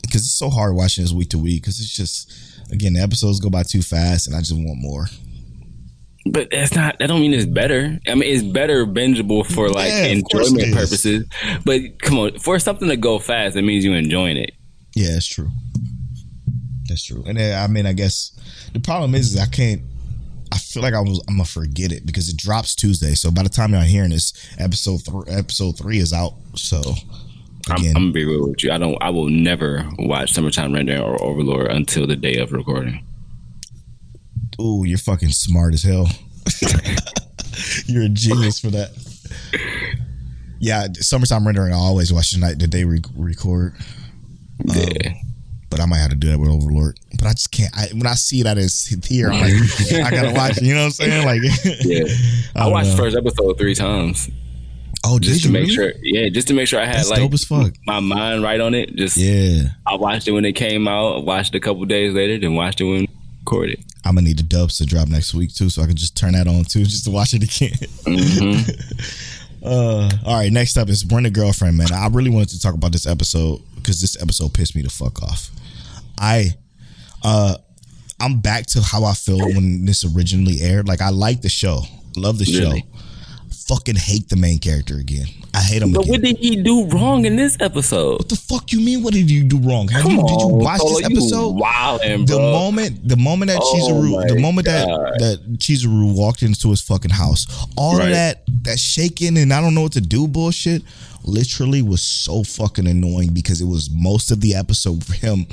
Because it's so hard watching this week to week. Because it's just again the episodes go by too fast, and I just want more. But that's not. That don't mean it's better. I mean, it's better bingeable for like Yeah, of course it enjoyment purposes. But come on, for something to go fast, it means you're enjoying it. Yeah, it's true. That's true. And I mean, I guess the problem is, is I can't. I feel like I was. I'm gonna forget it because it drops Tuesday. So by the time y'all hearing this, episode three, episode three is out. So I'm, I'm gonna be real with you. I don't. I will never watch Summertime Rendering or Overlord until the day of recording. ooh, you're fucking smart as hell. [LAUGHS] you're a genius for that. Yeah, summertime rendering. I always watch the night that they re- record. Um, Yeah. But I might have to do that with Overlord. But I just can't. I, when I see that it's here, I'm like, I gotta watch it. You know what I'm saying? Like, [LAUGHS] Yeah. I don't watched know. first episode three times. Oh, did just to you make really? sure. Yeah, just to make sure I had That's like dope as fuck. my mind right on it. Just Yeah, I watched it when it came out. Watched it a couple days later, then watched it when recorded. I'm gonna need the dubs to drop next week too, so I can just turn that on too, [LAUGHS] just to watch it again. Mm-hmm. [LAUGHS] uh, all right, next up is Bring the Girlfriend, man. I really wanted to talk about this episode because this episode pissed me the fuck off. I, uh, I'm back to how I feel when this originally aired. Like I like the show, love the Really? show. Fucking hate the main character again. I hate him But again. what did he do wrong in this episode? What the fuck you mean? What did you do wrong? Have you, did you watch this episode? Wow, the moment the moment that Oh Chizuru the moment that God. that Chizuru walked into his fucking house, all Right. of that that shaking and I don't know what to do bullshit literally was so fucking annoying because it was most of the episode for him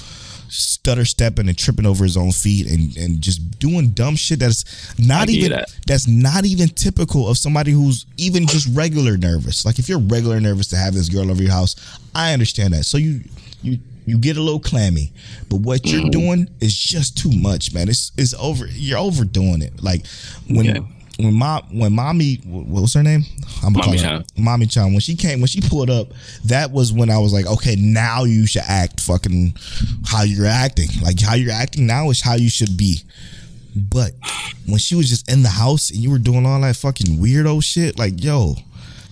stutter stepping and tripping over his own feet and and just doing dumb shit that's not even that. that's not even typical of somebody who's even just regular nervous. Like if you're regular nervous to have this girl over your house, I understand that. So you you you get a little clammy, but what Mm-hmm. you're doing is just too much, man. It's it's over. You're overdoing it. Like when Yeah. When mom when mommy what was her name? I'm gonna Mommy call her- Chan. Mommy Chan. When she came, when she pulled up, that was when I was like, okay, now you should act fucking how you're acting. Like how you're acting now is how you should be. But when she was just in the house and you were doing all that fucking weirdo shit, like yo,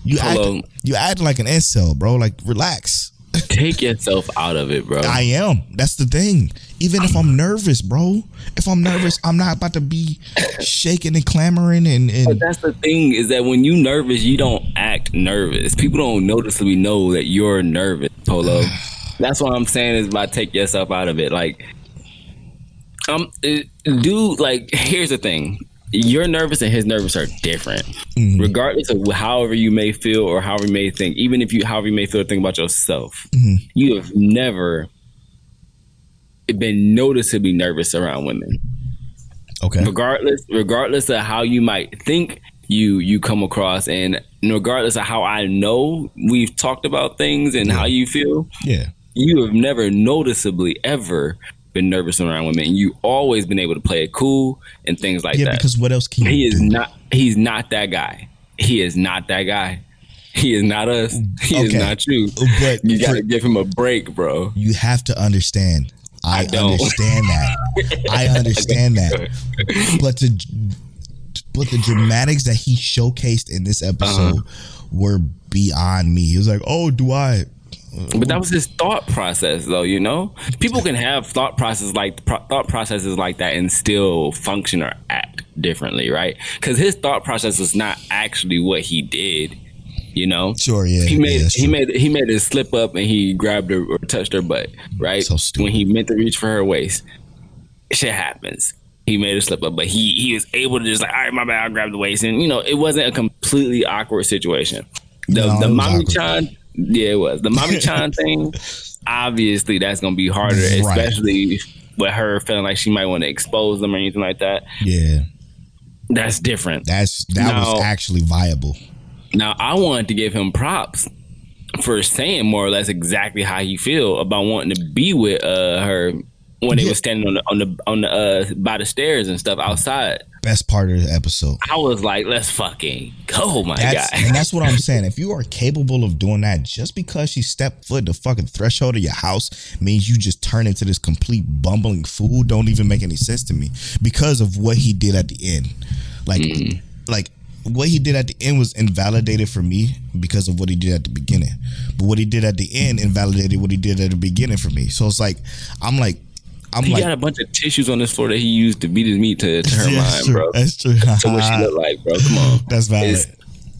you Hello. act you acting like an incel, bro. Like relax. [LAUGHS] Take yourself out of it, bro. I am. That's the thing. Even if I'm nervous, bro. If I'm nervous, I'm not about to be shaking and clamoring and, But that's the thing is that when you nervous, you don't act nervous. People don't noticeably know that you're nervous, Polo. [SIGHS] that's what I'm saying is by take yourself out of it. Like, um, dude, like, [LAUGHS] here's the thing. Your nervous and his nervous are different, mm-hmm. regardless of however you may feel or however you may think. Even if you, however you may feel, or think about yourself. Mm-hmm. You have never been noticeably nervous around women okay. regardless regardless of how you might think you you come across and regardless of how I know we've talked about things and how you feel Yeah. you have never noticeably ever been nervous around women and you always been able to play it cool and things like Yeah, that Yeah, because what else can you he is do? not he's not that guy he is not that guy he is not us he is not you But you gotta for- give him a break bro you have to understand. I, I understand that. [LAUGHS] I understand that. But the but the dramatics that he showcased in this episode Uh-huh. were beyond me. He was like, "Oh, do I?" But that was his thought process, though. You know, people can have thought processes like pro- thought processes like that and still function or act differently, right? Because his thought process was not actually what he did. You know, Sure, yeah. he made yeah, he true. made he made a slip up and he grabbed her or touched her butt, right? So when he meant to reach for her waist, shit happens. He made a slip up, but he he was able to just like, all right, my bad, I'll grab the waist, and you know, it wasn't a completely awkward situation. The No, the mommy chan, yeah, it was the mommy [LAUGHS] chan thing. Obviously, that's gonna be harder, Right. especially with her feeling like she might want to expose them or anything like that. Yeah, That's different. that's that was actually viable. Now, I wanted to give him props for saying more or less exactly how he feel about wanting to be with uh, her when they Yeah. were standing on the on the on the uh, by the stairs and stuff outside. Best part of the episode. I was like, let's fucking go, my That's, guy. and that's what I'm saying. [LAUGHS] If you are capable of doing that, just because she stepped foot the fucking threshold of your house means you just turn into this complete bumbling fool. Don't even make any sense to me because of what he did at the end. Like, mm. like what he did at the end was invalidated for me because of what he did at the beginning. But what he did at the end invalidated what he did at the beginning for me. So it's like I'm like I'm He like got a bunch of tissues on this floor that he used to beat his meat to, to her mind, true. bro. That's true. So what she look like, bro? Come on. That's valid.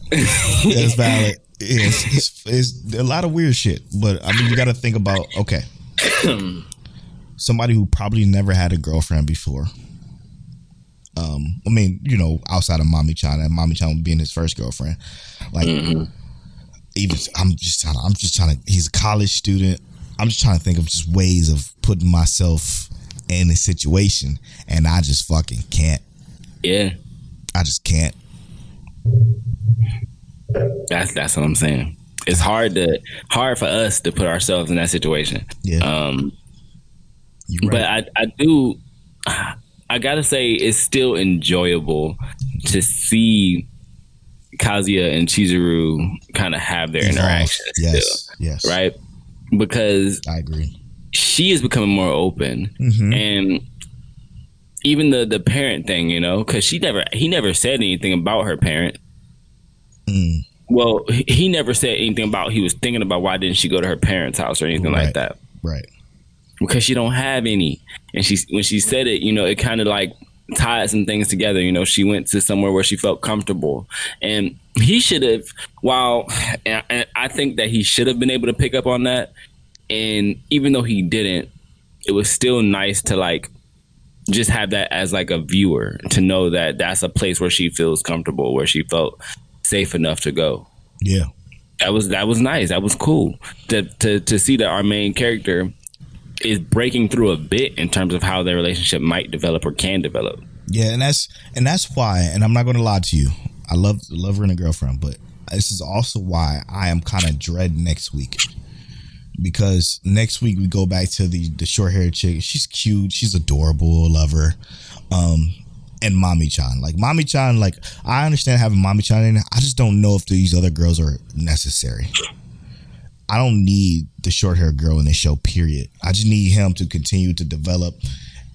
That's [LAUGHS] valid. It's, it's, it's a lot of weird shit, but I mean, you got to think about okay, [CLEARS THROAT] somebody who probably never had a girlfriend before. Um, I mean, you know, outside of Mommy Chan and Mommy Chan being his first girlfriend, like even I'm just trying. To, I'm just trying to. He's a college student. I'm just trying to think of just ways of putting myself in a situation, and I just fucking can't. Yeah, I just can't. that's that's what I'm saying. It's hard to hard for us to put ourselves in that situation. Yeah, Um, you but. I I do I gotta say it's still enjoyable to see Kazuya and Chizuru kind of have their interactions Yes, yes, right? Because I agree. she is becoming more open, Mhm. and even the the parent thing, you know, because she never he never said anything about her parent. Mm. Well, he- he never said anything about he was thinking about why didn't she go to her parents' house or anything Right. like that Right. because she don't have any. And she when she said it, you know, it kind of like tied some things together. You know, she went to somewhere where she felt comfortable, and he should have. While and and I think that he should have been able to pick up on that, and even though he didn't, it was still nice to like just have that as like a viewer to know that that's a place where she feels comfortable, where she felt safe enough to go Yeah. that was that was nice. That was cool to to to see that our main character is breaking through a bit in terms of how their relationship might develop or can develop. Yeah, and that's and that's why, and I'm not going to lie to you. I love love her and a girlfriend, but this is also why I am kind of dread next week because next week we go back to the the short haired chick. She's cute. She's adorable. Love her. Um, and Mommy Chan, like Mommy Chan, like I understand having Mommy Chan in. I just don't know if these other girls are necessary. I don't need the short haired girl in this show. Period. I just need him to continue to develop,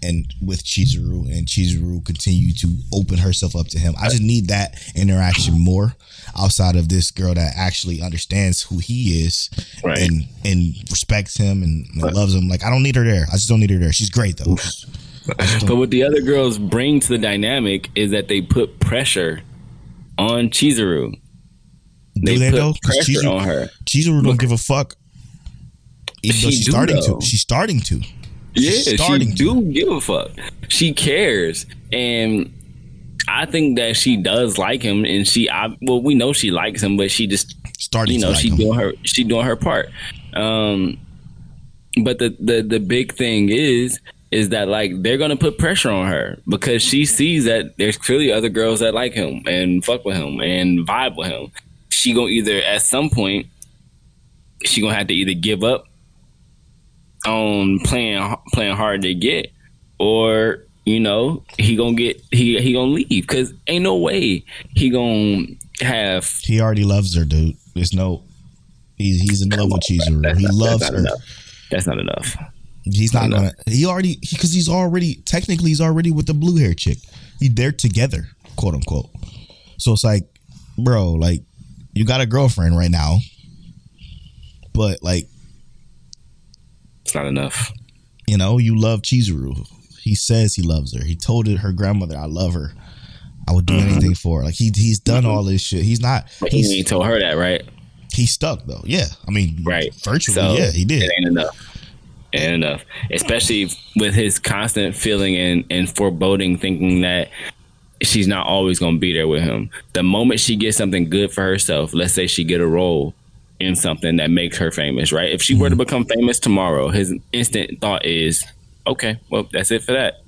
and with Chizuru, and Chizuru continue to open herself up to him. I just need that interaction more outside of this girl that actually understands who he is Right. and and respects him and, and loves him. Like I don't need her there. I just don't need her there. She's great though. But what the other girls bring to the dynamic is that they put pressure on Chizuru. They Do they put though? pressure Chizuru- on her. Don't give a fuck. Even though she's starting though. to. She's starting to. Yeah, She's she starting to. do give a fuck. She cares, and I think that she does like him. And she, I, well, we know she likes him, but she just Starting you know like she him. doing her she doing her part um but the the the big thing is is that like they're gonna put pressure on her because she sees that there's clearly other girls that like him and fuck with him and vibe with him she gonna either at some point she gonna have to either give up on playing playing hard to get or you know he gonna get he he gonna leave because ain't no way he gonna have He already loves her, dude. There's no. He's he's in love with Chizuru. He not- loves that's her. enough. That's not enough. He's not Not gonna. He already because he's already technically he's already with the blue hair chick. He they're together, quote unquote. So it's like, bro, like you got a girlfriend right now, but like It's not enough. you know you love Chizuru. He says he loves her. He told her grandmother, "I love her. I would do mm-hmm. anything for her." Like he he's done all this shit. He's not. But he He's told her that, right? he's stuck though. Yeah, I mean, Right. Virtually, So yeah, he did. It ain't enough. It ain't enough. Especially with his constant feeling and, and foreboding, thinking that she's not always gonna be there with him. The moment she gets something good for herself, let's say she get a role in something that makes her famous, right? If she were Mm-hmm. to become famous tomorrow, his instant thought is, okay, well, that's it for that.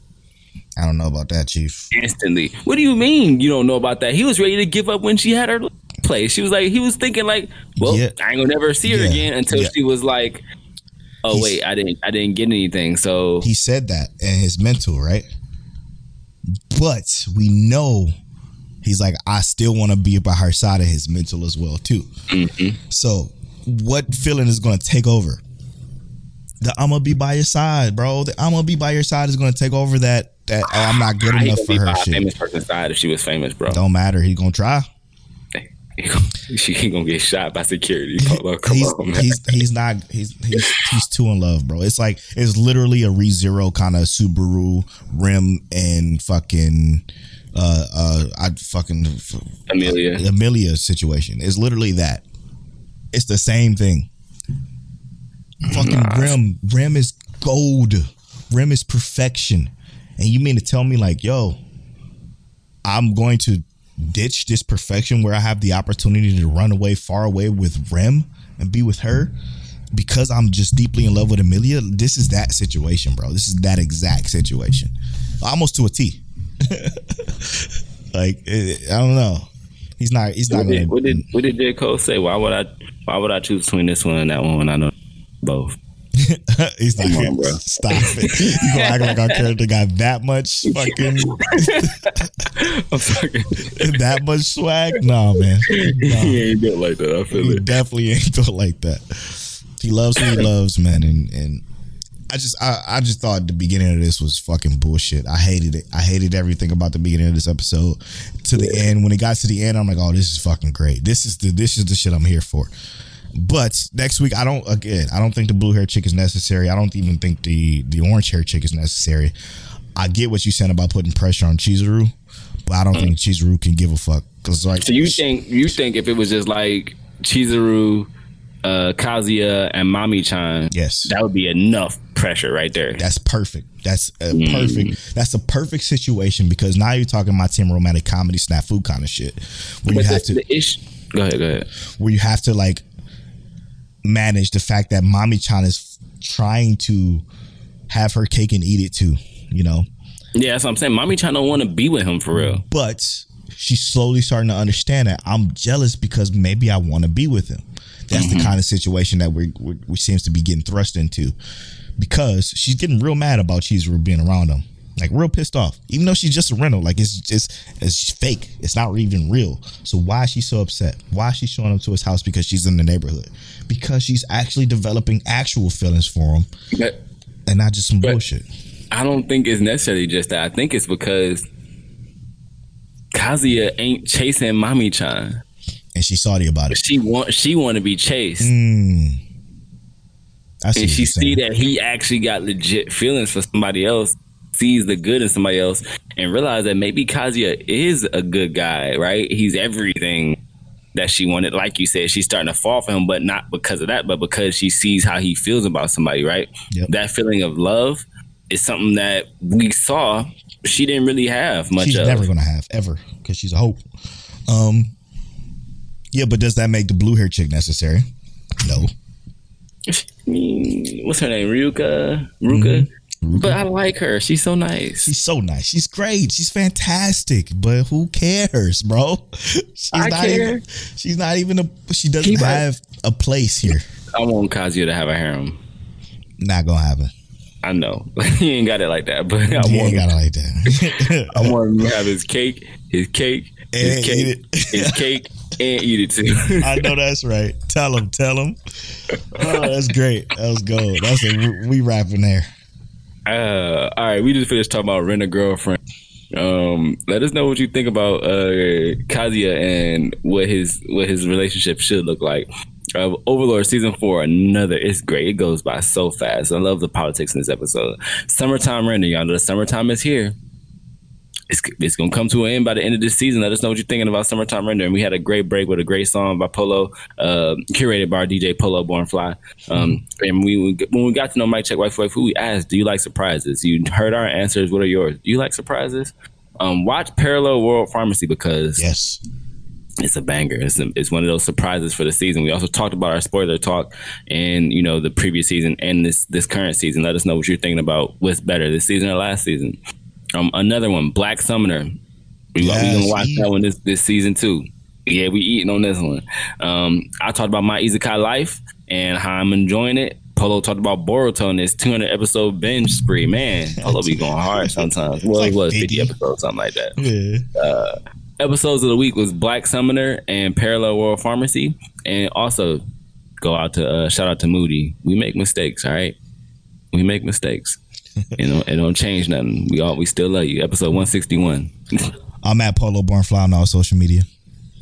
I don't know about that, Chief. instantly. What do you mean you don't know about that? He was ready to give up when she had her place. She was like, he was thinking like, well, Yeah. I ain't gonna never see her Yeah. again until Yeah. she was like, oh He's- wait, I didn't, I didn't get anything. So He said that in his mental, right? But we know he's like, I still want to be by her side of his mental as well, too. Mm-hmm. So, what feeling is going to take over? The I'm gonna be by your side, bro. The I'm gonna be by your side is gonna take over that. That oh, I'm not good I enough for her shit. famous person's side if she was famous, bro. Don't matter. He gonna try. [LAUGHS] She ain't gonna get shot by security. He's, on, he's he's not he's he's he's too in love, bro. It's like it's literally a re-zero kind of Subaru Rem and fucking uh uh I fucking Amelia. Amelia situation. It's literally that. It's the same thing. Fucking Rem Rem is gold. Rem is perfection. And you mean to tell me like, yo, I'm going to ditch this perfection where I have the opportunity to run away far away with Rem and be with her because I'm just deeply in love with Emilia. This is that situation, bro. This is that exact situation, almost to a T. [LAUGHS] like eh, I don't know. He's not. He's not What gonna. did, what did what did J Cole say? Why would I why would I choose between this one and that one when I know both? [LAUGHS] He's like, on, bro. stop it. You gonna act like our character got that much fucking [LAUGHS] [LAUGHS] that much swag? No, man. No. he ain't built like that. I feel He it. definitely ain't built like that. He loves who he loves, man, and and I just I, I just thought the beginning of this was fucking bullshit. I hated it. I hated everything about the beginning of this episode to the end. When it got to the end, I'm like, oh, this is fucking great. This is the this is the shit I'm here for. But next week, I don't again. I don't think the blue hair chick is necessary. I don't even think the the orange hair chick is necessary. I get what you're saying about putting pressure on Chizuru, but I don't think Chizuru can give a fuck. Cause like, So you think you think if it was just like Chizuru, uh, Kazuya, and Mami Chan, Yes. that would be enough pressure right there. That's perfect. That's a perfect. That's a perfect situation because now you're talking my teen romantic comedy snafu kind of shit, where you but have the, to the ish. Go ahead. Go ahead. where you have to like manage the fact that Mami Chan is trying to have her cake and eat it too. You know, Yeah, that's what I'm saying. Mami Chan don't want to be with him for real. but she's slowly starting to understand that I'm jealous because maybe I want to be with him. That's the mm-hmm. kind of situation that we we we seems to be getting thrust into because she's getting real mad about Chizuru being around him. Like real pissed off, even though she's just a rental. Like it's just it's fake. It's not even real. So why is she so upset? Why is she showing up to his house because she's in the neighborhood? Because she's actually developing actual feelings for him But and not just some bullshit. I don't think it's necessarily just that. I think it's because Kazuya ain't chasing Mami Chan. And she's salty about it. She want she want to be chased. Mm. I see and she see that he actually got legit feelings for somebody else, sees the good in somebody else, and realize that maybe Kazuya is a good guy, right? He's everything that she wanted. Like you said, she's starting to fall for him, but not because of that, but because she sees how he feels about somebody, right? Yep. That feeling of love is something that we saw she didn't really have much she's of. never gonna have ever because she's a hope. Um, yeah, but does that make the blue hair chick necessary? No. I [LAUGHS] mean, what's her name? Ryuka? Ruka? But mm-hmm. I like her. She's so nice. She's so nice. She's great. She's fantastic. But who cares, bro? [LAUGHS] She's I not care. even. She's not even a. She doesn't Keep her- have a place here. I want Kazuya to have a harem. Not gonna happen. I know [LAUGHS] he ain't got it like that, but I He want ain't got it like that. [LAUGHS] I want him to have his cake, his cake, his And cake, eat it. his cake, and eat it too. I know that's right. Tell him. Tell him. Oh, that's great. That was gold. That's a we rapping there. Uh, all right, we just finished talking about rent a girlfriend. Um, let us know what you think about uh Kazuya and what his what his relationship should look like. Uh, Overlord season four, another. It's great. It goes by so fast. I love the politics in this episode. Summertime render, y'all the summertime is here. It's, it's gonna come to an end by the end of this season. Let us know what you're thinking about summertime render. And we had a great break with a great song by Polo, uh, curated by our DJ Polo Born Fly. Um, and we when we got to know Mike Check Waifu Waifu, who we asked, "Do you like surprises?" You heard our answers. What are yours? Do you like surprises? Um, watch Parallel World Pharmacy because Yes. it's a banger. It's, a, it's one of those surprises for the season. We also talked about our spoiler talk and you know the previous season and this this current season. Let us know what you're thinking about. What's better, this season or last season? Um, another one, Black Summoner. We, we Yes, gonna watch that one this this season too. Yeah, we eating on this one. Um, I talked about my Isekai life and how I'm enjoying it. Polo talked about Boruto and this 200 episode binge spree. Man, [LAUGHS] Polo be going hard sometimes. Well, like it was 50 50. episodes, something like that Yeah. episodes of the week was Black Summoner and Parallel World Pharmacy, and also go out to uh, shout out to Moody. We make mistakes, all right. We make mistakes. [LAUGHS] You know, it don't change nothing. We all we still love you. Episode one sixty one. [LAUGHS] I'm at Polo Bornfly on all social media.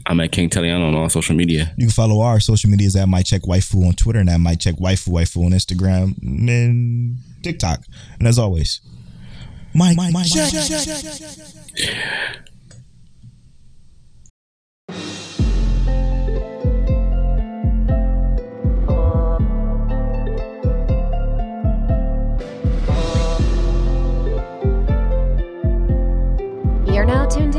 I'm at King Telliano on all social media. You can follow our social medias at Mike Check Waifu on Twitter and at Mike Check Waifu Waifu on Instagram and TikTok. And as always, my, my, check. You're